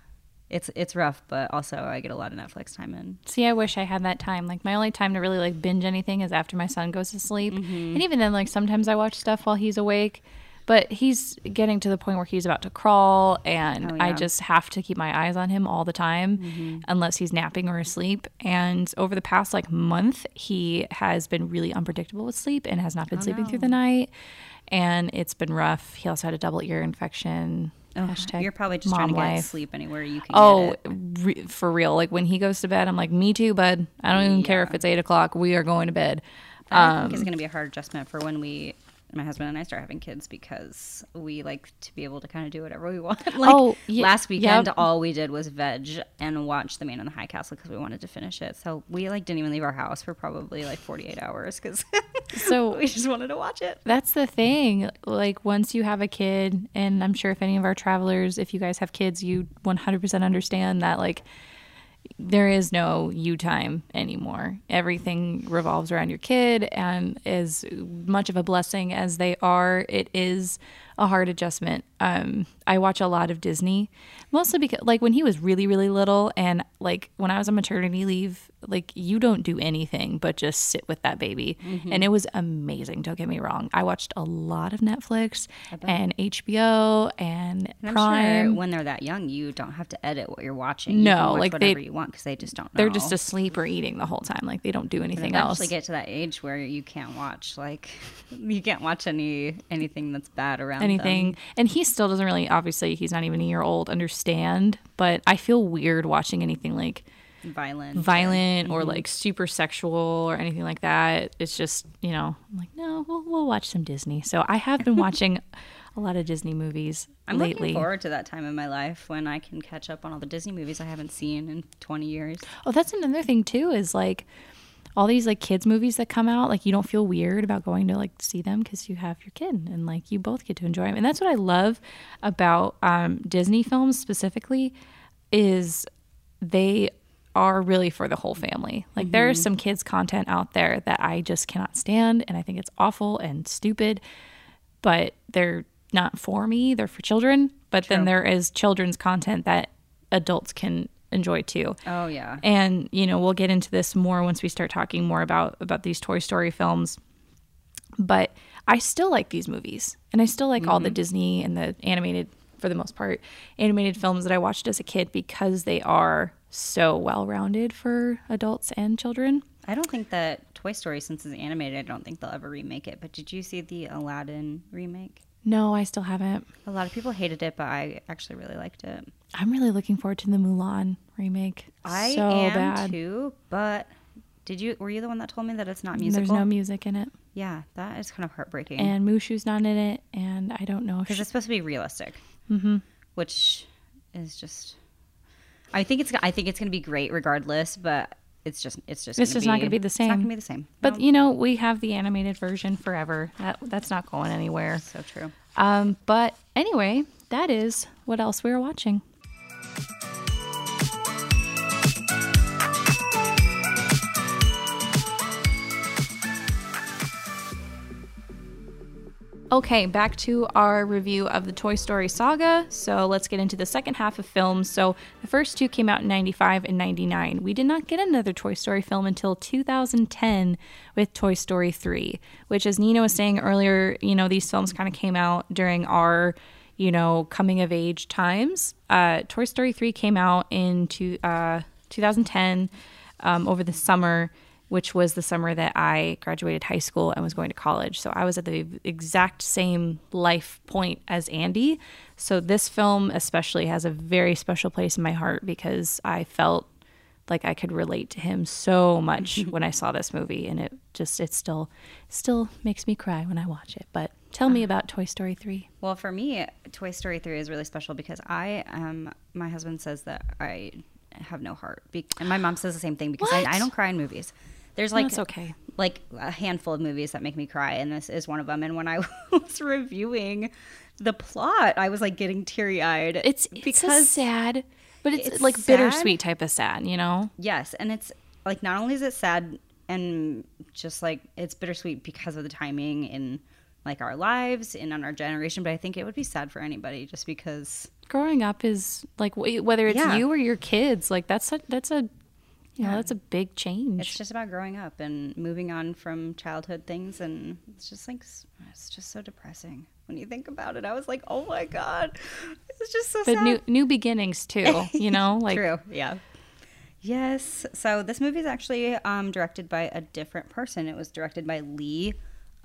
it's it's rough but also i get a lot of netflix time in See, I wish I had that time. Like my only time to really like binge anything is after my son goes to sleep, mm-hmm. and even then, like sometimes I watch stuff while he's awake. But he's getting to the point where he's about to crawl, and Oh, I just have to keep my eyes on him all the time, unless he's napping or asleep. And over the past like month, he has been really unpredictable with sleep and has not been sleeping through the night, and it's been rough. He also had a double ear infection. Oh hashtag you're probably just trying to get sleep anywhere you can Oh, re- for real. Like when he goes to bed, I'm like, me too, bud. I don't even care if it's eight o'clock. We are going to bed. i um, think it's going to be a hard adjustment for when we my husband and i start having kids because we like to be able to kind of do whatever we *laughs* want like Oh, last weekend yep. all we did was veg and watch the man in the high castle because we wanted to finish it so we like didn't even leave our house for probably like 48 hours because *laughs* So we just wanted to watch it that's the thing. Like once you have a kid, and I'm sure if any of our travelers, if you guys have kids, you 100% understand that like there is no you time anymore. Everything revolves around your kid, and as much of a blessing as they are, it is a hard adjustment. Um, I watch a lot of Disney, mostly because like when he was really really little, and like when I was on maternity leave, like you don't do anything but just sit with that baby, mm-hmm. and it was amazing. Don't get me wrong. I watched a lot of Netflix and HBO and And I'm Prime. sure when they're that young, you don't have to edit what you're watching. You No, can watch like, whatever they- you want because they just don't. Know. They're just asleep or eating the whole time. Like they don't do anything else. eventually get to that age where you can't watch like *laughs* you can't watch any anything that's bad around anything. them. And he still doesn't really, obviously, he's not even a year old, understand. But I feel weird watching anything like violent. violent or like super sexual or anything like that. It's just, you know, I'm like, no, we'll, we'll watch some Disney. So I have been *laughs* watching a lot of Disney movies I'm lately. looking forward to that time in my life when I can catch up on all the Disney movies I haven't seen in 20 years. Oh, that's another thing too. Is like all these like kids movies that come out. Like you don't feel weird about going to like see them because you have your kid and like you both get to enjoy them. And that's what I love about um, Disney films specifically is they are really for the whole family. Like there is mm-hmm. some kids content out there that I just cannot stand and I think it's awful and stupid, but they're not for me. They're for children. But then there is children's content that adults can enjoy too. Oh, yeah. And you know, we'll get into this more once we start talking more about about these Toy Story films. But I still like these movies, and I still like all the mm-hmm. Disney and the animated, for the most part, animated films that I watched as a kid because they are so well rounded for adults and children. I don't think that Toy Story, since it's animated, I don't think they'll ever remake it. But did you see the Aladdin remake? No, I still haven't. A lot of people hated it, but I actually really liked it. I'm really looking forward to the Mulan remake. I so am bad. too, but did you were you the one that told me that it's not musical? There's no music in it, yeah, that is kind of heartbreaking. and Mushu's not in it, and I don't know if because she, it's supposed to be realistic, Mhm. which is just. I think it's. I think it's going to be great regardless, but it's just. It's just. It's gonna just not gonna be the same. It's not going to be the same. But No, you know, we have the animated version forever. That that's not going anywhere. so true. Um, but anyway, that is what else we were watching. Okay, back to our review of the Toy Story saga. So let's get into the second half of films. So the first two came out in 95 and 99. We did not get another Toy Story film until 2010 with Toy Story 3, which, as Nina was saying earlier, you know, these films kind of came out during our, you know, coming of age times. Uh, Toy Story 3 came out in uh, 2010 um, over the summer which was the summer that I graduated high school and was going to college. So I was at the exact same life point as Andy. So this film especially has a very special place in my heart because I felt like I could relate to him so much *laughs* when I saw this movie and it just it still still makes me cry when I watch it. But tell me about Toy Story 3. Well, for me, Toy Story 3 is really special because I um my husband says that I have no heart. Be- and my mom says the same thing because I, I don't cry in movies. There's like That's okay. like a handful of movies that make me cry and this is one of them and when I *laughs* was reviewing the plot, I was like getting teary-eyed It's because because sad, but it's, it's like sad. bittersweet type of sad, you know? Yes, and it's like not only is it sad and just like it's bittersweet because of the timing in like our lives and on our generation, but I think it would be sad for anybody just because growing up is like whether it's Yeah. you or your kids like that's a that's a Yeah. that's a big change it's just about growing up and moving on from childhood things and it's just like it's just so depressing when you think about it. I was like, "Oh my god." It's just so but sad. new new beginnings too *laughs* you know like True. Yeah. Yes. So this movie is actually um, directed by a different person. It was directed by Lee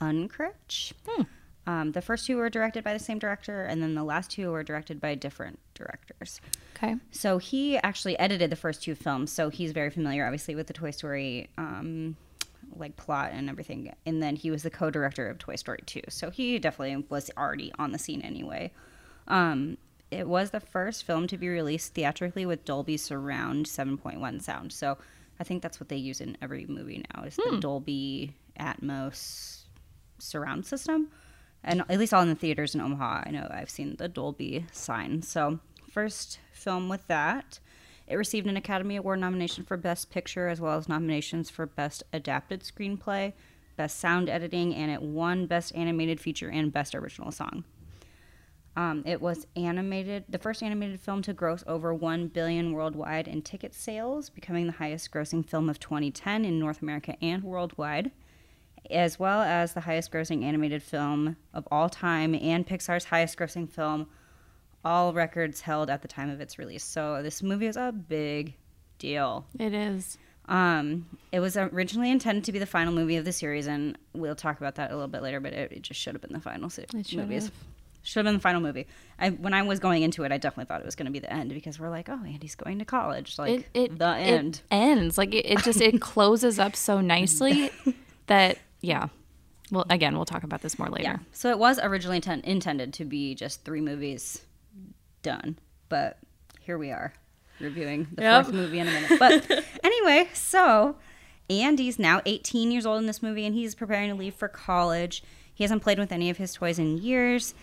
Unkrich. Hmm. Um, the first two were directed by the same director, and then the last two were directed by different directors. okay So he actually edited the first two films, so he's very familiar, obviously, with the Toy Story um, like plot and everything. And then he was the co-director of Toy Story 2, so he definitely was already on the scene anyway. Um, it was the first film to be released theatrically with Dolby Surround 7.1 sound. So I think that's what they use in every movie now is the Dolby Atmos surround system. And at least all in the theaters in Omaha, I know I've seen the Dolby sign. So first film with that. It received an Academy Award nomination for Best Picture as well as nominations for Best Adapted Screenplay, Best Sound Editing, and it won Best Animated Feature and Best Original Song. Um, it was animated, the first animated film to gross over 1 billion worldwide in ticket sales, becoming the highest grossing film of 2010 in North America and worldwide, as well as the highest grossing animated film of all time and Pixar's highest grossing film, all records held at the time of its release. So this movie is a big deal. it is Um, it was originally intended to be the final movie of the series, and we'll talk about that a little bit later. But it, it just should have been the final se- It should movies. have. Should have been the final movie. I, when I was going into it, I definitely thought it was going to be the end because we're like, oh, Andy's going to college, like it, it the it end. ends like it, it just it *laughs* closes up so nicely *laughs* that yeah Well, again, we'll talk about this more later. Yeah. So it was originally inten- intended to be just three movies done, but here we are reviewing the Yep. fourth movie in a minute. But *laughs* anyway, so Andy's now 18 years old in this movie and he's preparing to leave for college. He hasn't played with any of his toys in years,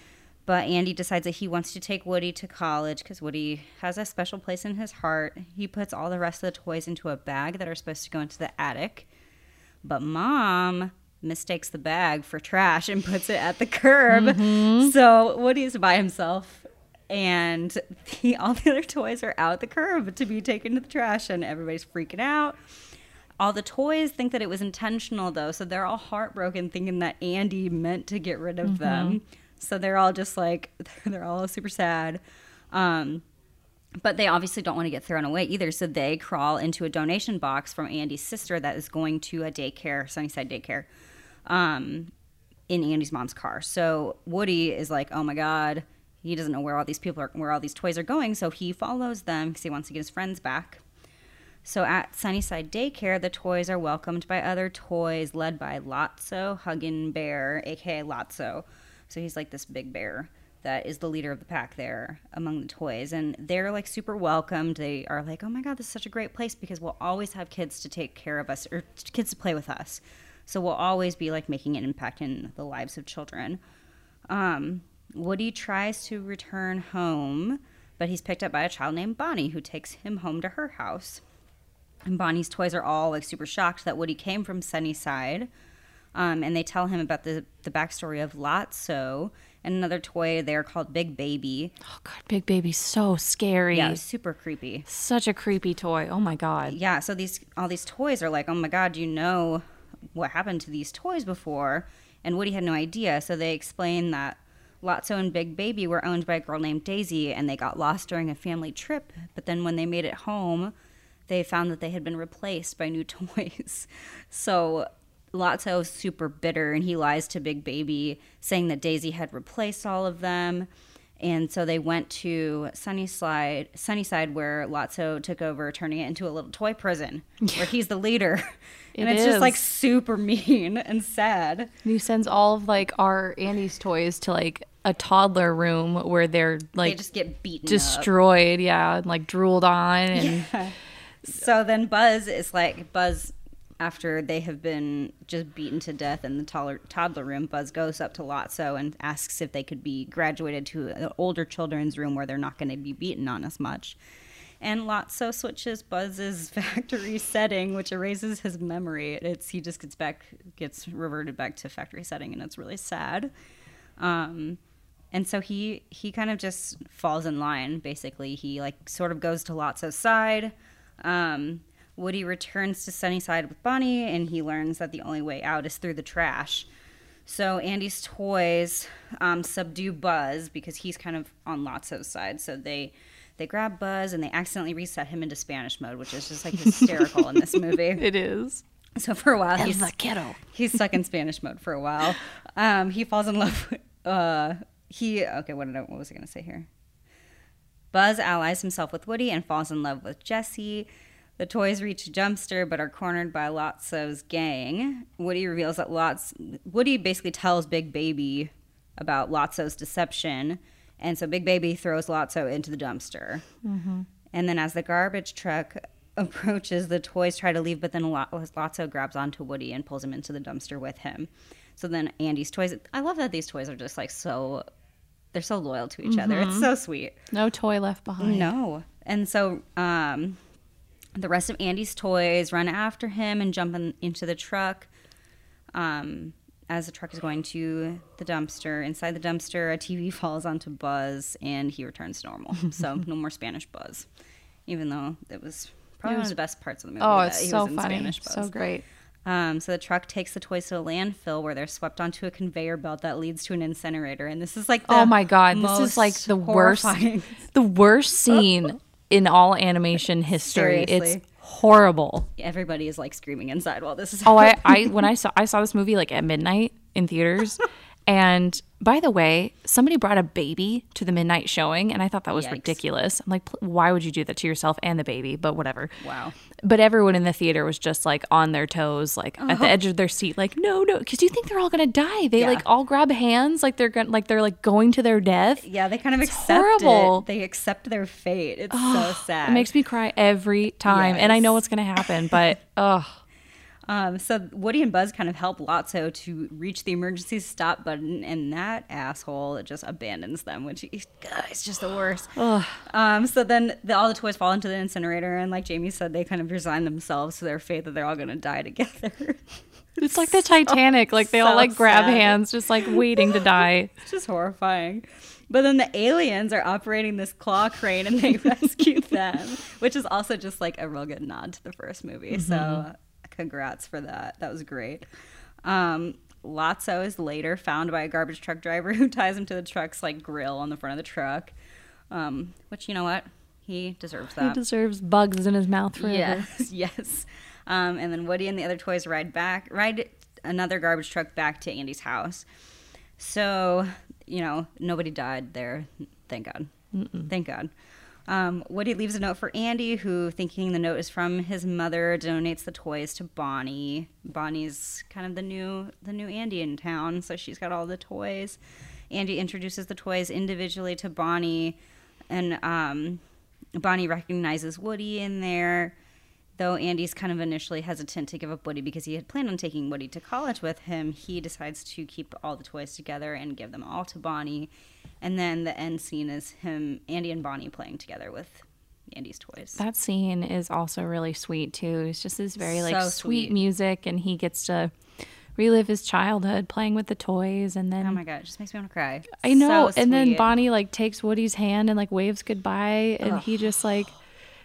but Andy decides that he wants to take Woody to college because Woody has a special place in his heart. He puts all the rest of the toys into a bag that are supposed to go into the attic. But mom mistakes the bag for trash and puts it at the curb. So Woody's by himself and the, all the other toys are out the curb to be taken to the trash and everybody's freaking out. All the toys think that it was intentional though, so they're all heartbroken thinking that Andy meant to get rid of them. So they're all just like *laughs* they're all super sad. Um, but they obviously don't want to get thrown away either. So they crawl into a donation box from Andy's sister that is going to a daycare, Sunnyside daycare, um, in Andy's mom's car. So Woody is like, oh my God, he doesn't know where all these people are, where all these toys are going. So he follows them because he wants to get his friends back. So at Sunnyside Daycare, the toys are welcomed by other toys led by Lotso Huggin Bear, aka Lotso. So he's like this big bear that is the leader of the pack there among the toys. And they're like super welcomed. They are like, oh my God, this is such a great place because we'll always have kids to take care of us or kids to play with us. So we'll always be like making an impact in the lives of children. Um, Woody tries to return home, but he's picked up by a child named Bonnie who takes him home to her house. And Bonnie's toys are all like super shocked that Woody came from Sunnyside. Um, and they tell him about the, the backstory of Lotso and another toy there called Big Baby. Oh god, Big Baby's so scary. Yeah, super creepy. Such a creepy toy. Oh my god. Yeah, so these all these toys are like, oh my god, you know what happened to these toys before? And Woody had no idea. So they explain that Lotso and Big Baby were owned by a girl named Daisy, and they got lost during a family trip. But then when they made it home, they found that they had been replaced by new *laughs* toys. So Lotso is super bitter, and he lies to Big Baby, saying that Daisy had replaced all of them. And so they went to Sunnyside, Sunnyside, where Lotso took over, turning it into a little toy prison, where he's the leader. *laughs* and It it's just like super *laughs* mean and sad. He sends all of like our Andy's toys to like a toddler room where they're like They just get beaten up. destroyed, yeah, and like drooled on and So then Buzz is like Buzz after they have been just beaten to death in the toddler, toddler room. Buzz goes up to Lotso and asks if they could be graduated to an older children's room where they're not going to be beaten on as much. And Lotso switches Buzz's *laughs* factory setting, which erases his memory. It's he just gets back gets reverted back to factory setting, and it's really sad. Um, and so he he kind of just falls in line. Basically, he like sort of goes to Lotso's side. Um, Woody returns to Sunnyside with Bonnie, and he learns that the only way out is through the trash. So Andy's toys um, subdue Buzz because he's kind of on Lotso's side. So they they grab Buzz and they accidentally reset him into Spanish mode, which is just like hysterical in this movie. *laughs* it is. So for a while, he's kiddo. he's stuck in Spanish mode for a while. Um, he falls in love. With, uh, he okay. What did I, what was I gonna say here? Buzz allies himself with Woody and falls in love with Jessie. The toys reach Jumpster but are cornered by Lotso's gang. Woody reveals that Lots Woody basically tells Big Baby about Lotso's deception, and so Big Baby throws Lotso into the dumpster. And then as the garbage truck *laughs* approaches, the toys try to leave, but then Lot- Lotso grabs onto Woody and pulls him into the dumpster with him. So then Andy's toys. I love that these toys are just like so. They're so loyal to each other. It's so sweet. No toy left behind. No. And so um, the rest of Andy's toys run after him and jump in, into the truck. Um, as the truck is going to the dumpster, inside the dumpster, a TV *laughs* falls onto Buzz and he returns to normal. so *laughs* no more Spanish Buzz, even though it was probably one of the best parts of the movie. Oh, that it's he so was in funny. Spanish Buzz. So great. Um, so the truck takes the toys to a landfill where they're swept onto a conveyor belt that leads to an incinerator. And this is like the Oh my god, this is like the worst *laughs* the worst scene in all animation history. Seriously. It's horrible. Everybody is like screaming inside while this is Oh, I, I when I saw I saw this movie like at midnight in theaters, *laughs* and By the way, somebody brought a baby to the midnight showing, and I thought that was Yikes. ridiculous. I'm like, why would you do that to yourself and the baby? But whatever. Wow. But everyone in the theater was just like on their toes, like at the oh. edge of their seat, like no, no, because you think they're all gonna die. They Yeah. like all grab hands, like they're gonna, like they're like going to their death. Yeah, they kind of accept horrible. it. They accept their fate. It's so sad. It makes me cry every time, and I know what's gonna happen, but *laughs* ugh. Um, so Woody and Buzz kind of help Lotso to reach the emergency stop button, and that asshole just abandons them, which it's just the worst. *sighs* Um, so then the, all the toys fall into the incinerator, and like Jamie said, they kind of resign themselves to their fate that they're all going to die together. *laughs* It's like *laughs* the Titanic, like they all like grab sad. hands, just like waiting to die. *laughs* it's just horrifying. But then the aliens are operating this claw crane and they rescue them, which is also just like a real good nod to the first movie. So congrats for that. That was great. Um, Lotso is later found by a garbage truck driver *laughs* who ties him to the truck's like grill on the front of the truck. Um, which you know what? He deserves that. He deserves bugs in his mouth forever. Yes, *laughs* yes. Um, and then Woody and the other toys ride back, ride another garbage truck back to Andy's house. So, you know, nobody died there. Thank God. Thank God. Um, Woody leaves a note for Andy, who, thinking the note is from his mother, donates the toys to Bonnie. Bonnie's kind of the new the new Andy in town, so she's got all the toys. Andy introduces the toys individually to Bonnie, and um, Bonnie recognizes Woody in there. Though Andy's kind of initially hesitant to give up Woody because he had planned on taking Woody to college with him, he decides to keep all the toys together and give them all to Bonnie. And then the end scene is him, Andy and Bonnie playing together with Andy's toys. That scene is also really sweet too. It's just this very like So sweet, sweet. music, and he gets to relive his childhood playing with the toys, and then oh my god, it just makes me want to cry. I know. So and then. Bonnie like takes Woody's hand and like waves goodbye, and he just like.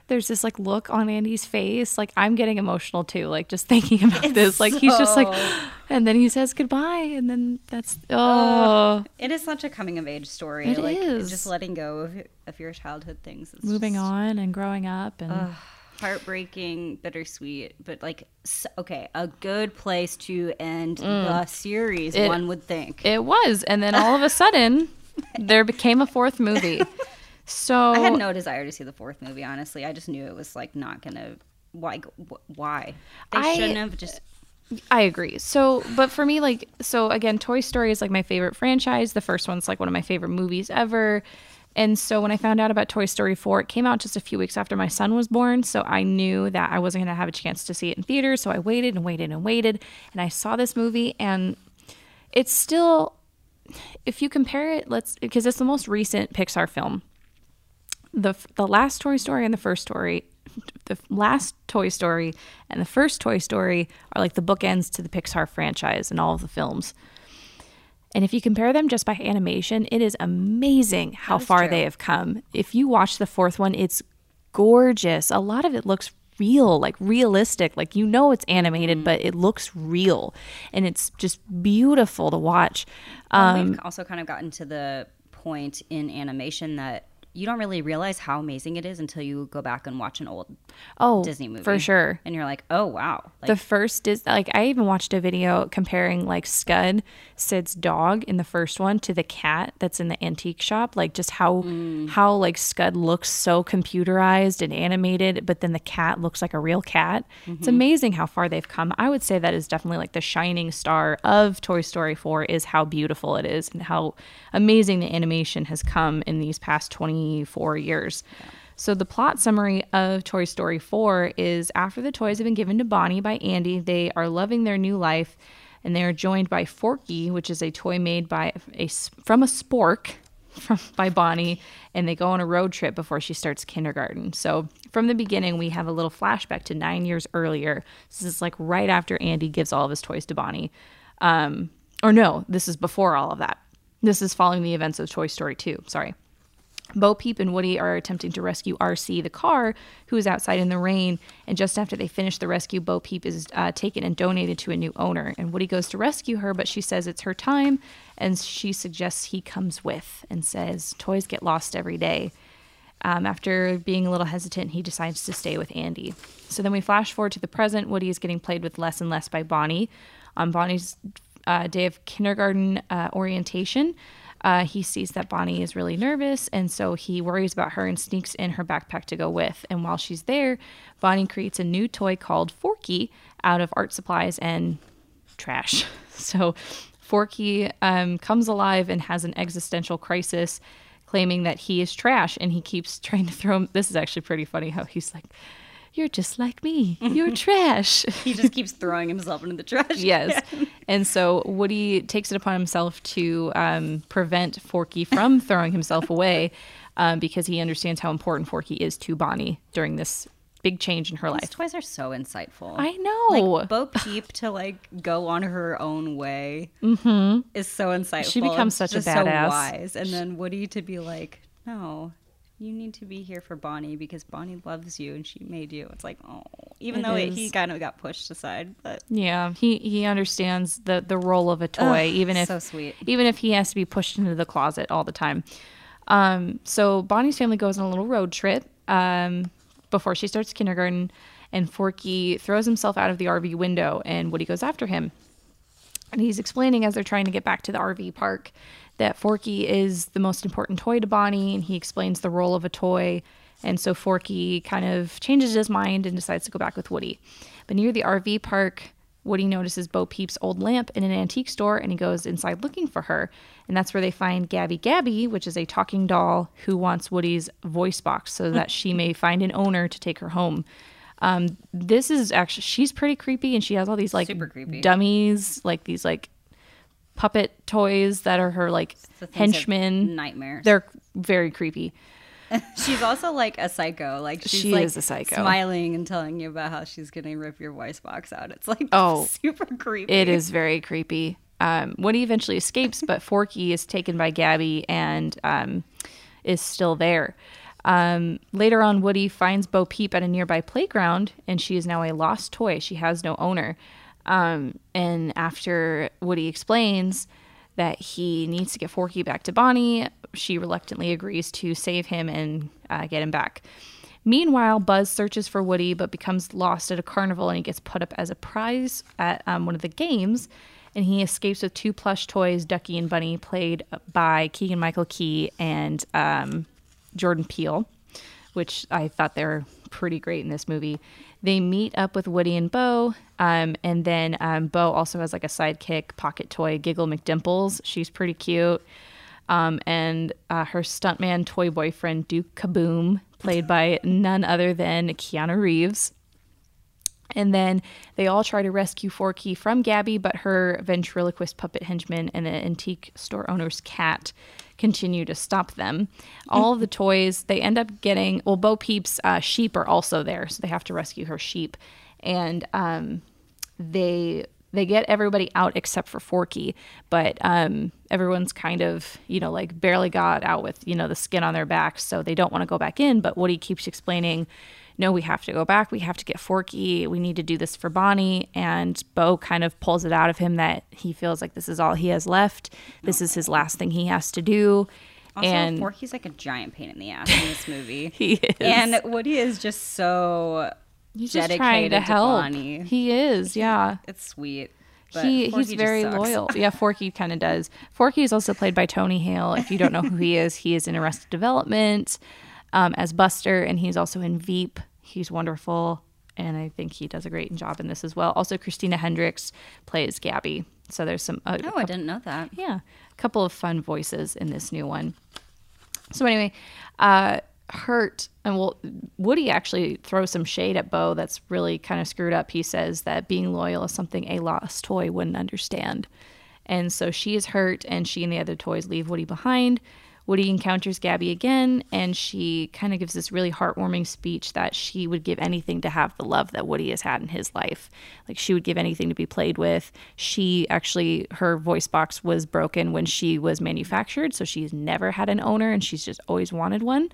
There's this like look on Andy's face. Like I'm getting emotional too. Like just thinking *laughs* about this. Like he's just like, *gasps* and then he says goodbye, and then that's oh, It is such a coming of age story. It like is. just letting go of, of your childhood things. It's moving just- on and growing up, and heartbreaking, bittersweet, but like okay, a good place to end the mm. series. It- one would think. it was. And then all of a sudden, *laughs* there became a fourth movie. So I had no desire to see the fourth movie. Honestly, I just knew it was like not gonna. Why? Why? They I- shouldn't have just. I agree. So, but for me, like, so again, Toy Story is like my favorite franchise. The first one's like one of my favorite movies ever. And so when I found out about Toy Story 4, it came out just a few weeks after my son was born. So I knew that I wasn't going to have a chance to see it in theaters. So I waited and waited and waited. And I saw this movie, and it's still, if you compare it, let's, because it's the most recent Pixar film. The, the last Toy Story and the first story, the last Toy Story and the first Toy Story are like the bookends to the Pixar franchise and all of the films. And if you compare them just by animation, it is amazing how is far true. they have come. If you watch the fourth one, it's gorgeous. A lot of it looks real, like realistic. Like you know it's animated, Mm. but it looks real. And it's just beautiful to watch. Well, Um, we've also kind of gotten to the point in animation that you don't really realize how amazing it is until you go back and watch an old oh, Disney movie For sure. and you're like, oh wow, like, the first is like I even watched a video comparing like Scud, Sid's dog in the first one to the cat that's in the antique shop. Like just how Mm. how like Scud looks so computerized and animated, but then the cat looks like a real cat. Mm-hmm. It's amazing how far they've come. I would say that is definitely like the shining star of Toy Story 4 is how beautiful it is and how amazing the animation has come in these past 24 years. So the plot summary of Toy Story 4 is after the toys have been given to Bonnie by Andy, they are loving their new life and they are joined by Forky, which is a toy made by a, from a spork *laughs* from by Bonnie and they go on a road trip before she starts kindergarten. So from the beginning we have a little flashback to 9 years earlier. This is like right after Andy gives all of his toys to Bonnie. Um or no, this is before all of that. This is following the events of Toy Story 2. Sorry. Bo Peep and Woody are attempting to rescue RC, the car, who is outside in the rain. And just after they finish the rescue, Bo Peep is uh, taken and donated to a new owner. And Woody goes to rescue her, but she says it's her time. And she suggests he comes with and says, Toys get lost every day. Um, after being a little hesitant, he decides to stay with Andy. So then we flash forward to the present. Woody is getting played with less and less by Bonnie. On Bonnie's uh, day of kindergarten uh, orientation, uh, he sees that Bonnie is really nervous, and so he worries about her and sneaks in her backpack to go with. And while she's there, Bonnie creates a new toy called Forky out of art supplies and trash. *laughs* So Forky um, comes alive and has an existential crisis, claiming that he is trash, and he keeps trying to throw him. This is actually pretty funny how he's like, You're just like me. *laughs* You're trash. *laughs* He just keeps throwing himself into the trash. *laughs* yes. And so Woody takes it upon himself to um, prevent Forky from throwing himself away um, because he understands how important Forky is to Bonnie during this big change in her These life. toys are so insightful. I know. Like Bo Peep to like go on her own way is so insightful. She becomes such a badass. So wise, and then Woody to be like, no. You need to be here for Bonnie because Bonnie loves you and she made you. It's like, oh, even It though it, he kind of got pushed aside, but yeah, he he understands the the role of a toy, Ugh, even if so sweet. even if he has to be pushed into the closet all the time. Um, so Bonnie's family goes on a little road trip um, before she starts kindergarten, and Forky throws himself out of the RV window, and Woody goes after him. And he's explaining as they're trying to get back to the RV park that Forky is the most important toy to Bonnie, and he explains the role of a toy. And so Forky kind of changes his mind and decides to go back with Woody. But near the RV park, Woody notices Bo Peep's old lamp in an antique store and he goes inside looking for her. And that's where they find Gabby Gabby, which is a talking doll who wants Woody's voice box so that she may find an owner to take her home. Um, this is actually, she's pretty creepy and she has all these like Super creepy. dummies, like these like puppet toys that are her like the henchmen. nightmares. They're very creepy. *laughs* she's also like a psycho. Like she's She like is a psycho. smiling and telling you about how she's gonna rip your voice box out. It's like Oh, *laughs* super creepy. It is very creepy. Um, Woody eventually escapes, but *laughs* Forky is taken by Gabby and um, is still there. Um, later on, Woody finds Bo Peep at a nearby playground, and she is now a lost toy. She has no owner. Um, and after Woody explains that he needs to get Forky back to Bonnie, she reluctantly agrees to save him and uh, get him back. Meanwhile, Buzz searches for Woody but becomes lost at a carnival and he gets put up as a prize at um, one of the games. And he escapes with two plush toys, Ducky and Bunny, played by Keegan Michael Key and um, Jordan Peele, which I thought they were pretty great in this movie. They meet up with Woody and Bo, um, and then um, Bo also has like a sidekick pocket toy, Giggle McDimples. She's pretty cute. Um, and uh, her stuntman toy boyfriend, Duke Kaboom, played by none other than Keanu Reeves. And then they all try to rescue Forky from Gabby, but her ventriloquist puppet henchman and the antique store owner's cat continue to stop them. All the toys they end up getting. Well, Bo Peep's uh, sheep are also there, so they have to rescue her sheep, and um, they they get everybody out except for Forky, but um, everyone's kind of you know like barely got out with you know the skin on their backs, so they don't want to go back in. But Woody keeps explaining, no, we have to go back. We have to get Forky. We need to do this for Bonnie. And Bo kind of pulls it out of him that he feels like this is all he has left. This is his last thing he has to do. Also, and Forky's like a giant pain in the ass in this movie. *laughs* he is. and Woody is just so he's just dedicated trying to help. Bonnie. He is, yeah. It's sweet. But he Forky he's very loyal. *laughs* Yeah, Forky kind of does. Forky is also played by Tony Hale. If you don't know who he is, he is in Arrested Development um, as Buster, and he's also in Veep. He's wonderful, and I think he does a great job in this as well. Also, Christina Hendricks plays Gabby. So there's some. Uh, Oh, I didn't know that. yeah, a couple of fun voices in this new one. So anyway, uh, Hurt and well, Woody actually throws some shade at Bo. That's really kind of screwed up. He says that being loyal is something a lost toy wouldn't understand, and so she is hurt, and she and the other toys leave Woody behind. Woody encounters Gabby again, and she kind of gives this really heartwarming speech that she would give anything to have the love that Woody has had in his life. Like she would give anything to be played with. She actually, her voice box was broken when she was manufactured, so she's never had an owner, and she's just always wanted one.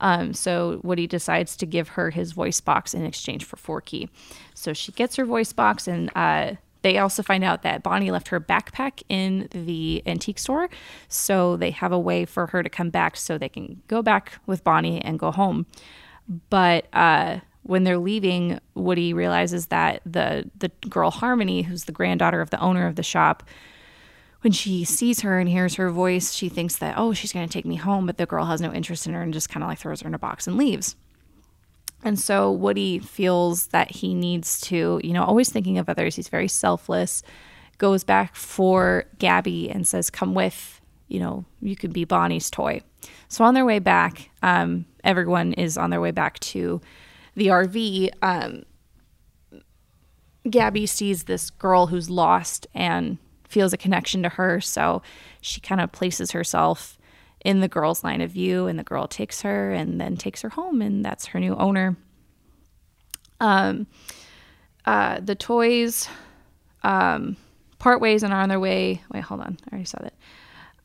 Um, so Woody decides to give her his voice box in exchange for Forky. So she gets her voice box, and uh, they also find out that Bonnie left her backpack in the antique store. So they have a way for her to come back so they can go back with Bonnie and go home. But uh, when they're leaving, Woody realizes that the the girl Harmony, who's the granddaughter of the owner of the shop, when she sees her and hears her voice, she thinks that oh, she's going to take me home, but the girl has no interest in her and just kind of like throws her in a box and leaves. And so Woody feels that he needs to, you know, always thinking of others. He's very selfless. Goes back for Gabby and says, "Come with, you know, you could be Bonnie's toy." So on their way back, um, everyone is on their way back to the RV. Um, Gabby sees this girl who's lost and feels a connection to her, so she kind of places herself in the girl's line of view, and the girl takes her and then takes her home, and that's her new owner. Um, uh, the toys um, part ways and are on their way. Wait, hold on. I already saw that.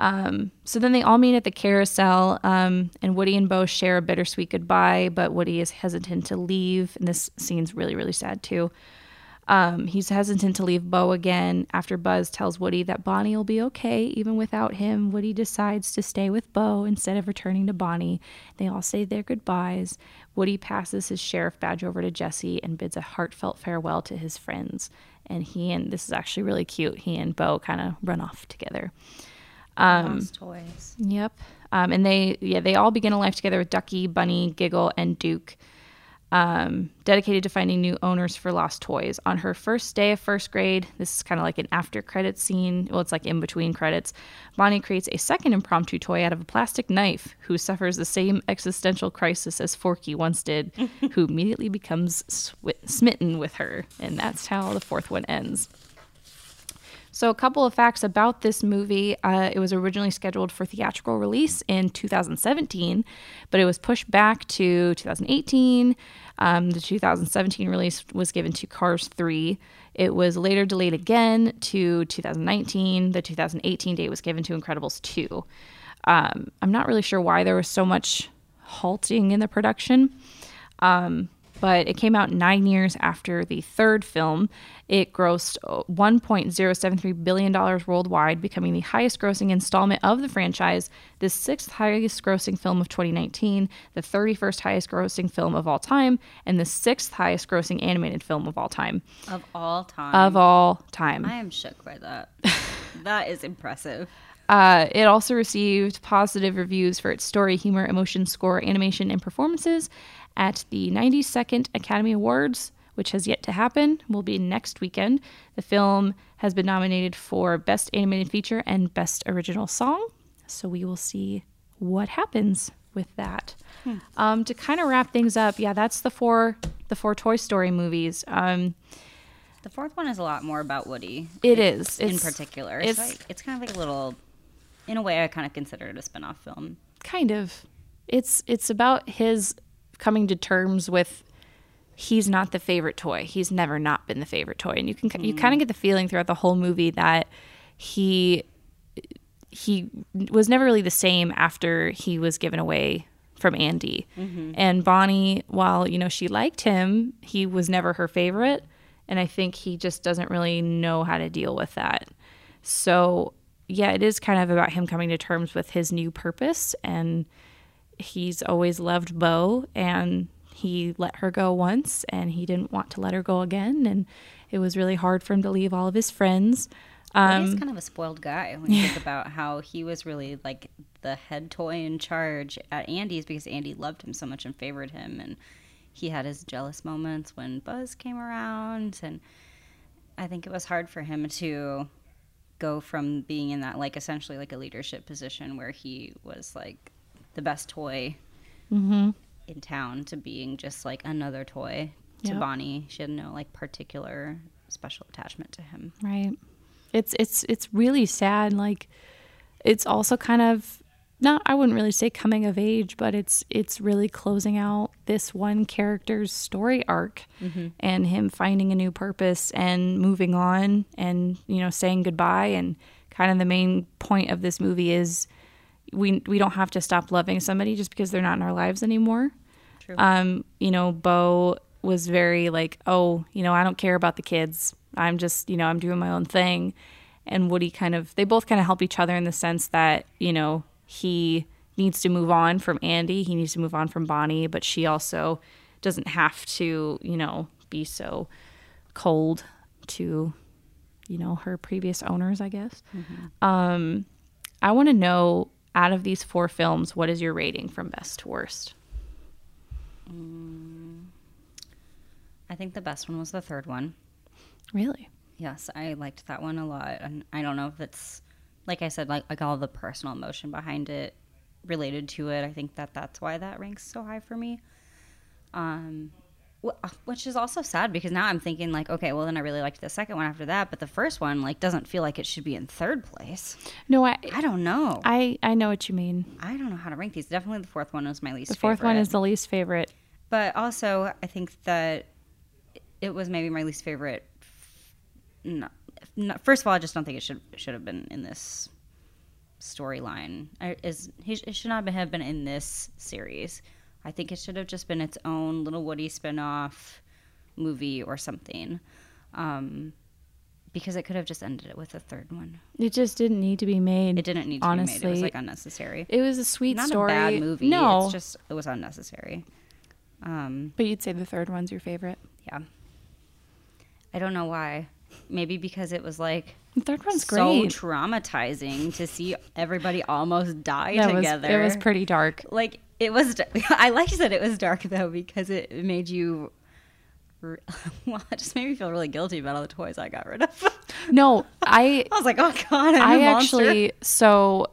Um, so then they all meet at the carousel, um, and Woody and Bo share a bittersweet goodbye, but Woody is hesitant to leave. And this scene's really, really sad too. Um, he's hesitant to leave Bo again after Buzz tells Woody that Bonnie will be okay even without him. Woody decides to stay with Bo instead of returning to Bonnie. They all say their goodbyes. Woody passes his sheriff badge over to Jessie and bids a heartfelt farewell to his friends. And he and this is actually really cute. He and Bo kind of run off together. Um, toys. Yep. Um, and they yeah they all begin a life together with Ducky, Bunny, Giggle, and Duke um, dedicated to finding new owners for lost toys. On her first day of first grade, this is kind of like an after credit scene. Well, it's like in between credits. Bonnie creates a second impromptu toy out of a plastic knife who suffers the same existential crisis as Forky once did, *laughs* who immediately becomes sw- smitten with her. And that's how the fourth one ends. So, a couple of facts about this movie. Uh, it was originally scheduled for theatrical release in 2017, but it was pushed back to 2018. Um, the 2017 release was given to Cars 3. It was later delayed again to 2019. The 2018 date was given to Incredibles 2. Um, I'm not really sure why there was so much halting in the production. Um, but it came out nine years after the third film. It grossed $1.073 billion worldwide, becoming the highest grossing installment of the franchise, the sixth highest grossing film of 2019, the 31st highest grossing film of all time, and the sixth highest grossing animated film of all time. Of all time. Of all time. I am shook by that. *laughs* that is impressive. Uh, it also received positive reviews for its story, humor, emotion, score, animation, and performances at the 92nd Academy Awards, which has yet to happen, will be next weekend. The film has been nominated for Best Animated Feature and Best Original Song. So we will see what happens with that. Hmm. Um, to kind of wrap things up, yeah, that's the four the four Toy Story movies. Um, the fourth one is a lot more about Woody. It is in particular. It's, it's, like, it's kind of like a little, in a way, I kind of consider it a spin-off film. Kind of. It's it's about his coming to terms with he's not the favorite toy. He's never not been the favorite toy, and you can mm. you kind of get the feeling throughout the whole movie that he he was never really the same after he was given away from Andy. Mm-hmm. And Bonnie, while you know she liked him, he was never her favorite, and I think he just doesn't really know how to deal with that. So yeah, it is kind of about him coming to terms with his new purpose and he's always loved Bo and he let her go once and he didn't want to let her go again and it was really hard for him to leave all of his friends. Um, he's kind of a spoiled guy when you *laughs* think about how he was really like the head toy in charge at Andy's because Andy loved him so much and favored him and he had his jealous moments when Buzz came around and I think it was hard for him to go from being in that like essentially like a leadership position where he was like the best toy mm-hmm. In town to being just like another toy to yep. Bonnie. She had no like particular special attachment to him. Right. It's it's it's really sad. Like it's also kind of not I wouldn't really say coming of age, but it's it's really closing out this one character's story arc mm-hmm. and him finding a new purpose and moving on and you know saying goodbye and kind of the main point of this movie is we we don't have to stop loving somebody just because they're not in our lives anymore. True. Um, you know, Bo was very like, oh, you know, I don't care about the kids. I'm just, you know, I'm doing my own thing. And Woody kind of, they both kind of help each other in the sense that, you know, he needs to move on from Andy. He needs to move on from Bonnie, but she also doesn't have to, you know, be so cold to, you know, her previous owners, I guess. Um, I want to know out of these four films, what is your rating from best to worst? I think the best one was the third one. Really? Yes, I liked that one a lot, and I don't know if it's like I said, like like all the personal emotion behind it related to it. I think that that's why that ranks so high for me. Um, which is also sad because now I'm thinking like, okay, well then I really liked the second one after that, but the first one like doesn't feel like it should be in third place. No, I I don't know. I, I know what you mean. I don't know how to rank these. Definitely the fourth one was my least. Favorite. The fourth one is the least favorite. But also, I think that it was maybe my least favorite. No, no, first of all, I just don't think it should should have been in this storyline. Is he it should not have been in this series. I think it should have just been its own little Woody spinoff movie or something. Um, because it could have just ended it with a third one. It just didn't need to be made. It didn't need to be made. It was like unnecessary. It was a sweet Not story. a bad movie. No, it's just it was unnecessary. Um, but you'd say the third one's your favorite. yeah. I don't know why. Maybe because it was like The third one's so great. So traumatizing to see everybody *laughs* almost die That was- together. it was pretty dark. like it was. *laughs* I liked that it was dark though because it made you. *laughs* Well, it just made me feel really guilty about all the toys I got rid of. No, I I was like, oh god, I'm I actually so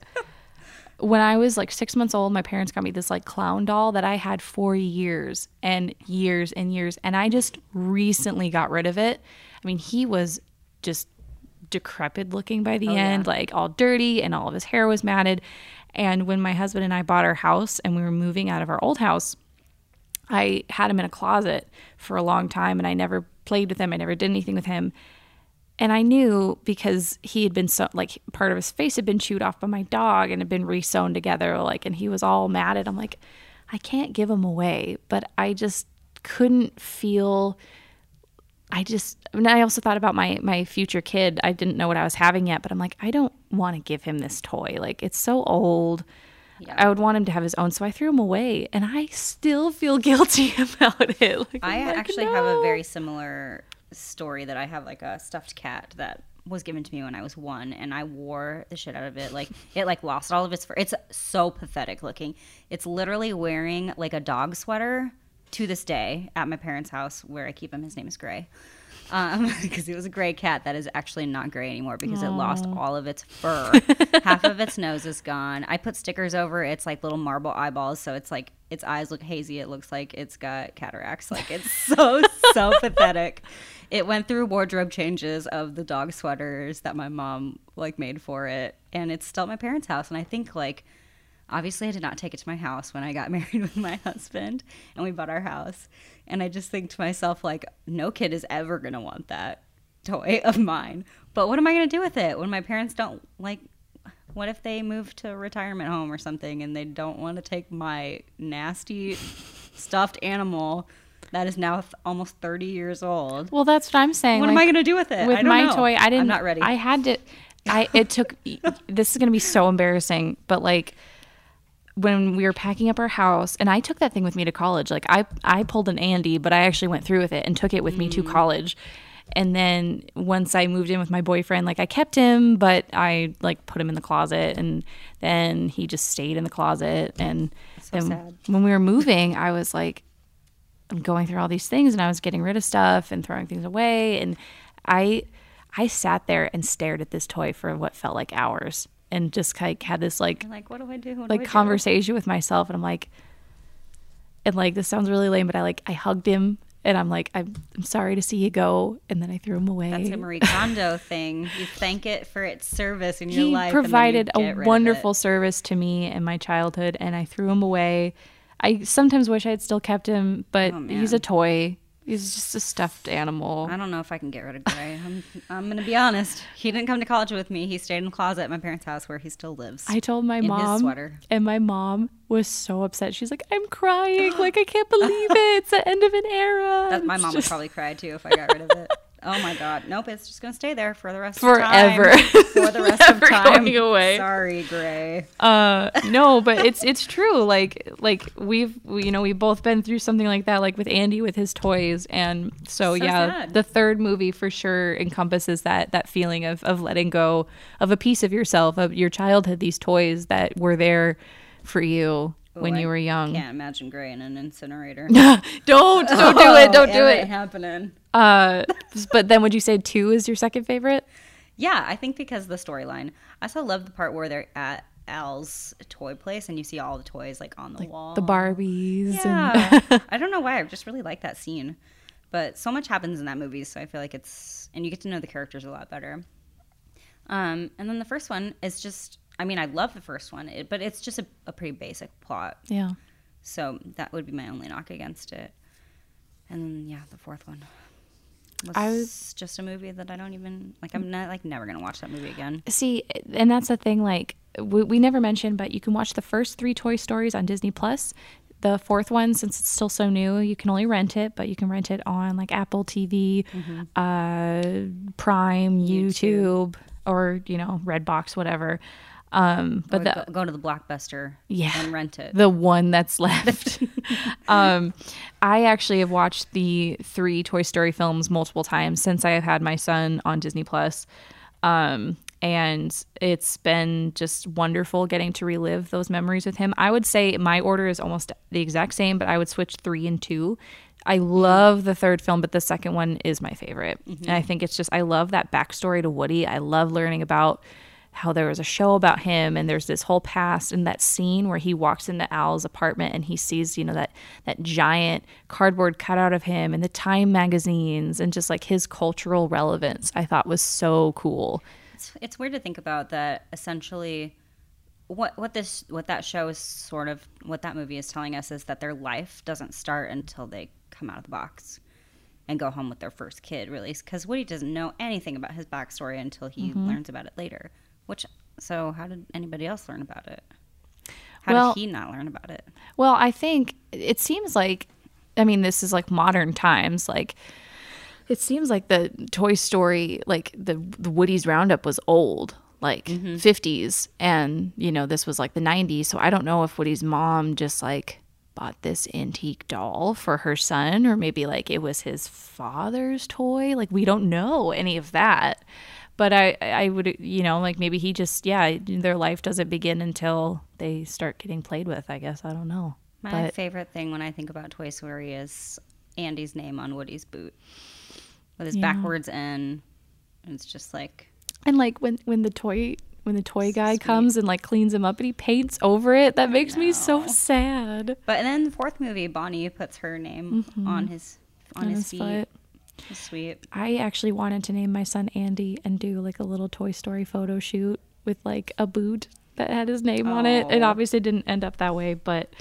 when I was like six months old, my parents got me this like clown doll that I had for years and years and years, and I just recently got rid of it. I mean, he was just decrepit looking by the Oh, yeah. end, like all dirty, and all of his hair was matted. And when my husband and I bought our house and we were moving out of our old house, I had him in a closet for a long time and I never played with him. I never did anything with him. And I knew because he had been so like part of his face had been chewed off by my dog and had been re-sewn together, like, and he was all matted. I'm like, I can't give him away, but I just couldn't feel. I just, and I also thought about my my future kid. I didn't know what I was having yet, but I'm like, I don't want to give him this toy. Like, it's so old. Yeah. I would want him to have his own, so I threw him away, and I still feel *laughs* guilty *laughs* about it. Like, I like, actually have a very similar story that I have like a stuffed cat that was given to me when I was one and I wore the shit out of it. Like it like lost all of its fur. It's so pathetic looking. It's literally wearing like a dog sweater to this day at my parents' house where I keep him. His name is Gray. Um, *laughs* because it was a gray cat that is actually not gray anymore because it lost all of its fur. *laughs* Half of its nose is gone. I put stickers over its like little marble eyeballs, so it's like its eyes look hazy. It looks like it's got cataracts. Like it's *laughs* so so pathetic. It went through wardrobe changes of the dog sweaters that my mom like made for it, and it's still at my parents' house. And I think like obviously I did not take it to my house when I got married with my husband and we bought our house. And I just think to myself, like, no kid is ever gonna want that toy *laughs* of mine. But what am I gonna do with it when my parents don't like what if they move to a retirement home or something and they don't want to take my nasty *laughs* stuffed animal that is now th- almost 30 years old? Well, that's what I'm saying. What am I gonna do with it? with I don't my know. toy i didn't I'm not ready. i had to i it took *laughs* this is going to be so embarrassing but like when we were packing up our house and i took that thing with me to college. Like i i pulled an andy but i actually went through with it and took it with me Mm. to college. And then once i moved in with my boyfriend like i kept him but i like put him in the closet and then he just stayed in the closet. And So then sad. when we were moving i was like I'm going through all these things and I was getting rid of stuff and throwing things away. And I I sat there and stared at this toy for what felt like hours and just like had this like You're like, what do I do? What do like do? conversation with myself and I'm like and like this sounds really lame but I like I hugged him and I'm like I'm, I'm sorry to see you go and then I threw him away. That's a Marie *laughs* Kondo thing. You thank it for its service in your he life. you provided a rid of it. wonderful service to me in my childhood and I threw him away. I sometimes wish I had still kept him, but Oh, he's a toy. He's just a stuffed animal. I don't know if I can get rid of Gray. I'm, I'm going to be honest. He didn't come to college with me. He stayed in the closet at my parents' house where he still lives. I told my in his mom, sweater. and my mom was so upset. She's like, "I'm crying. like I can't believe it. It's the end of an era." That, my mom just- would probably cry too if I got rid of it. *laughs* Oh my god. Nope, it's just gonna stay there for the rest Forever. of time. For the rest of *laughs* time. going away. Sorry, Gray. uh no but it's it's true like like we've we, you know we've both been through something like that like with andy with his toys and so, So yeah sad. the third movie for sure encompasses that that feeling of of letting go of a piece of yourself of your childhood these toys that were there for you when Ooh, you were young Can't imagine Gray in an incinerator. *laughs* don't don't do it don't do Oh, it happening. uh but then would you say two is your second favorite Yeah, I think because of the storyline. I also love the part where they're at Al's toy place and you see all the toys like on the wall. the barbies and Yeah. *laughs* I don't know why. I just really like that scene. But so much happens in that movie, so I feel like it's and you get to know the characters a lot better. Um, and then the first one is just I mean, I love the first one, it, but it's just a, a pretty basic plot. yeah So that would be my only knock against it. And then yeah, the fourth one was I was- just a movie that I don't even like. I'm not like never gonna watch that movie again. See, and that's the thing. Like we, we never mentioned, but you can watch the first three Toy Stories on Disney Plus. The fourth one, since it's still so new, you can only rent it, but you can rent it on like Apple TV, uh, Prime, YouTube, or you know Redbox, whatever. Um, but the go, go to the blockbuster Yeah. and rent it. the one that's *laughs* left. um, I actually have watched the three Toy Story films multiple times since I have had my son on Disney Plus. Um, and it's been just wonderful getting to relive those memories with him. I would say my order is almost the exact same, but I would switch three and two. I love the third film, but the second one is my favorite. And I think it's just, I love that backstory to Woody. I love learning about how there was a show about him and there's this whole past and that scene where he walks into Al's apartment and he sees, you know, that that giant cardboard cutout of him and the Time magazines and just like his cultural relevance I thought was so cool. It's, it's weird to think about that. Essentially, what what this what that show is sort of what that movie is telling us is that their life doesn't start until they come out of the box and go home with their first kid. Really, because Woody doesn't know anything about his backstory until he Mm-hmm. learns about it later. Which so how did anybody else learn about it? How Well- did he not learn about it? Well, I think it seems like, I mean, this is like modern times. Like, it seems like the Toy Story, like the, the Woody's Roundup was old, like mm-hmm. 50s. And, you know, this was like the 90s. So I don't know if Woody's mom just like bought this antique doll for her son, or maybe like it was his father's toy. Like, we don't know any of that. But I, I would, you know, like maybe he just, yeah, their life doesn't begin until they start getting played with, I guess. I don't know. My But- favorite thing when I think about Toy Story is Andy's name on Woody's boot with his Yeah. backwards N. And it's just like And like when when the toy when the toy guy Sweet. comes and like cleans him up and he paints over it, that makes me so sad. But then in the fourth movie, Bonnie puts her name mm-hmm. on his on, On his, his feet. foot. Sweet. I actually wanted to name my son Andy and do like a little Toy Story photo shoot with like a boot that had his name on it. It Oh. obviously didn't end up that way, but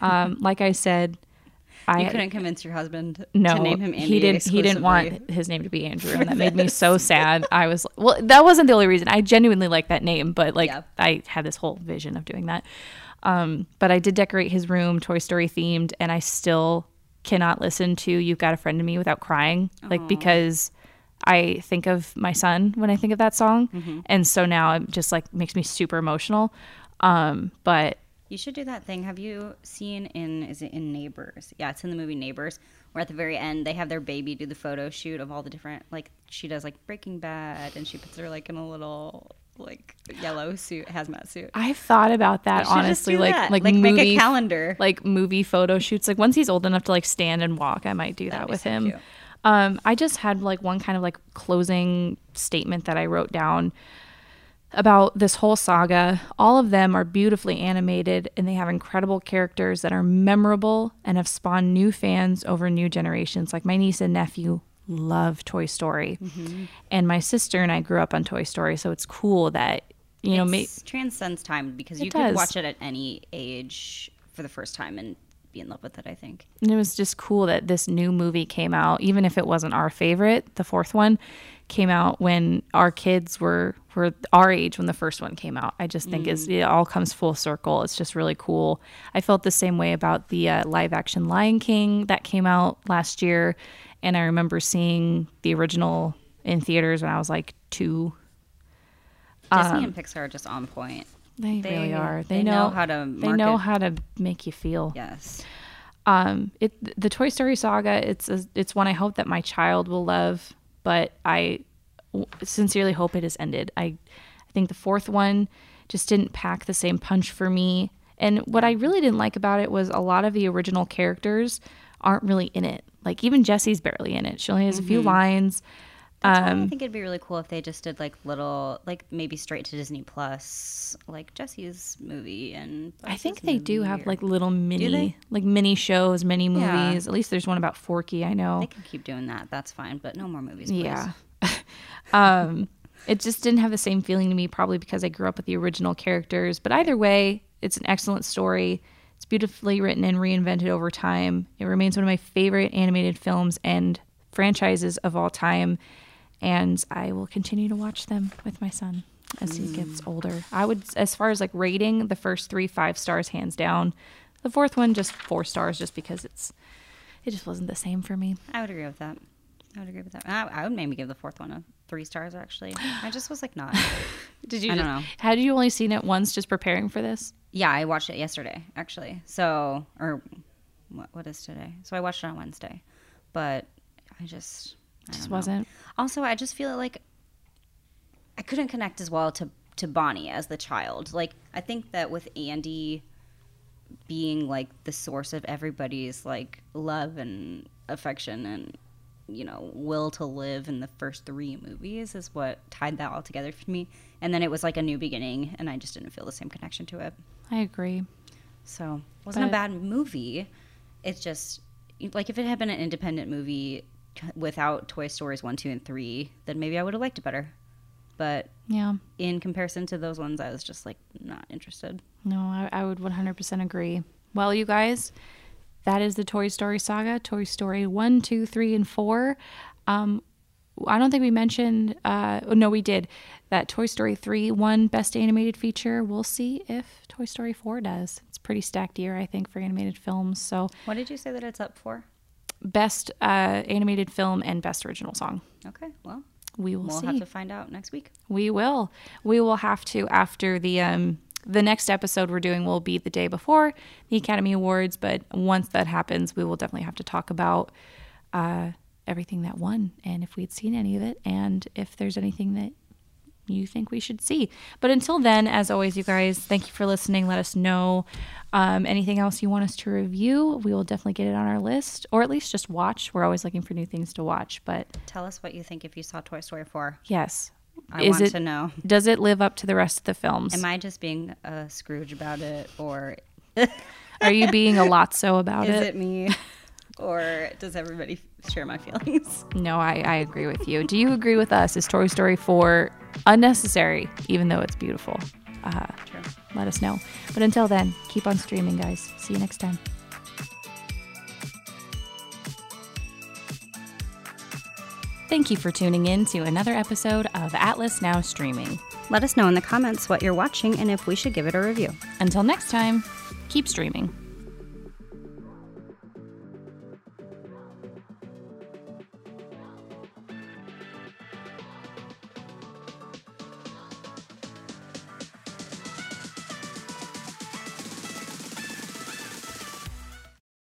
um, *laughs* like I said, I You couldn't convince your husband no, to name him Andy. he didn't. He didn't want his name to be Andrew, *laughs* and that made me so sad. *laughs* I was well. That wasn't the only reason. I genuinely like that name, but like Yeah. I had this whole vision of doing that. Um, but I did decorate his room Toy Story themed, and I still cannot listen to "You've Got a Friend in Me" without crying, like because I think of my son when I think of that song, Mm-hmm. and so now it just like makes me super emotional. Um, but You should do that thing. Have you seen in is it in Neighbors? Yeah, it's in the movie Neighbors, where at the very end they have their baby do the photo shoot of all the different like she does like Breaking Bad and she puts her like in a little like yellow suit, hazmat suit. I've thought about that honestly, like that. like like movie make a calendar. like movie photo shoots. Like once he's old enough to like stand and walk, I might do that That'd be with so him. Um, I just had like one kind of like closing statement that I wrote down about this whole saga. All of them are beautifully animated and they have incredible characters that are memorable and have spawned new fans over new generations. Like my niece and nephew love Toy Story, Mm-hmm. and my sister and I grew up on Toy Story, so it's cool that you know, it may- transcends time because you does. could watch it at any age for the first time and be in love with it. I think. And it was just cool that this new movie came out, even if it wasn't our favorite. The fourth one came out when our kids were were our age when the first one came out. I just think is it all comes full circle. It's just really cool. I felt the same way about the uh, live action Lion King that came out last year, and I remember seeing the original in theaters when I was like two. Disney and Pixar are just on point. They, They- really are. They, they know, know how to They know how to make you feel. Yes. um it the toy story saga it's a, it's one i hope that my child will love but i w- sincerely hope it has ended i i think the fourth one just didn't pack the same punch for me and what i really didn't like about it was a lot of the original characters aren't really in it like even jessie's barely in it she only has a few lines Um, I think it'd be really cool if they just did like little, like maybe straight to Disney Plus, like Jessie's movie and. I think they do have or- like little mini, like mini shows, mini Yeah. movies. At least there's one about Forky. I know. They can keep doing that. That's fine, but no more movies. Please. Yeah. *laughs* um, it just didn't have the same feeling to me, probably because I grew up with the original characters. But either way, it's an excellent story. It's beautifully written and reinvented over time. It remains one of my favorite animated films and franchises of all time. And I will continue to watch them with my son as he mm. gets older. I would, as far as like rating, the first three, five stars, hands down. The fourth one, just four stars, just because it's, it just wasn't the same for me. I would agree with that. I would agree with that. I, I would maybe give the fourth one a three stars. Actually, I just was like not. *laughs* Did you? I don't know. Had you only seen it once, just preparing for this? Yeah, I watched it yesterday, actually. So, or what, what is today? So I watched it on Wednesday, but I just I Just wasn't. Also, I just feel like I couldn't connect as well to to Bonnie as the child. Like I think that with Andy being like the source of everybody's like love and affection and you know will to live in the first three movies is what tied that all together for me and then it was like a new beginning and i just didn't feel the same connection to it I agree. so it wasn't But- a bad movie. It's just like if it had been an independent movie without Toy Stories one, two, and three, then maybe I would have liked it better. But Yeah. in comparison to those ones, I was just like not interested. No, I, I would 100% agree. Well, you guys, that is the Toy Story saga Toy Story one, two, three, and 4. Um, I don't think we mentioned, uh, oh, no, we did, that Toy Story 3 won Best Animated Feature. We'll see if Toy Story 4 does. It's a pretty stacked year, I think, for animated films. So, What did you say that it's up for? Best uh, Animated Film and Best Original Song. Okay, well, We will we'll see. have to find out next week. We will. We will have to after the um the next episode we're doing will be the day before the Academy Awards, but once that happens, we will definitely have to talk about uh everything that won and if we'd seen any of it and if there's anything that you think we should see. But until then, as always, you guys, thank you for listening. Let us know um, anything else you want us to review. We will definitely get it on our list, or at least just watch. We're always looking for new things to watch. But Tell us what you think if you saw Toy Story 4. yes, I is want it to know. does it live up to the rest of the films? Am I just being a Scrooge about it, or Are you being a lot so about *laughs* is it? it me, *laughs* or does everybody share my feelings? No, I, I agree with you. Do you agree with us? Is Toy Story 4 unnecessary, even though it's beautiful? Uh, True. let us know. But until then, keep on streaming, guys. See you next time. Thank you for tuning in to another episode of Atlas Now Streaming. Let us know in the comments what you're watching and if we should give it a review. Until next time, keep streaming.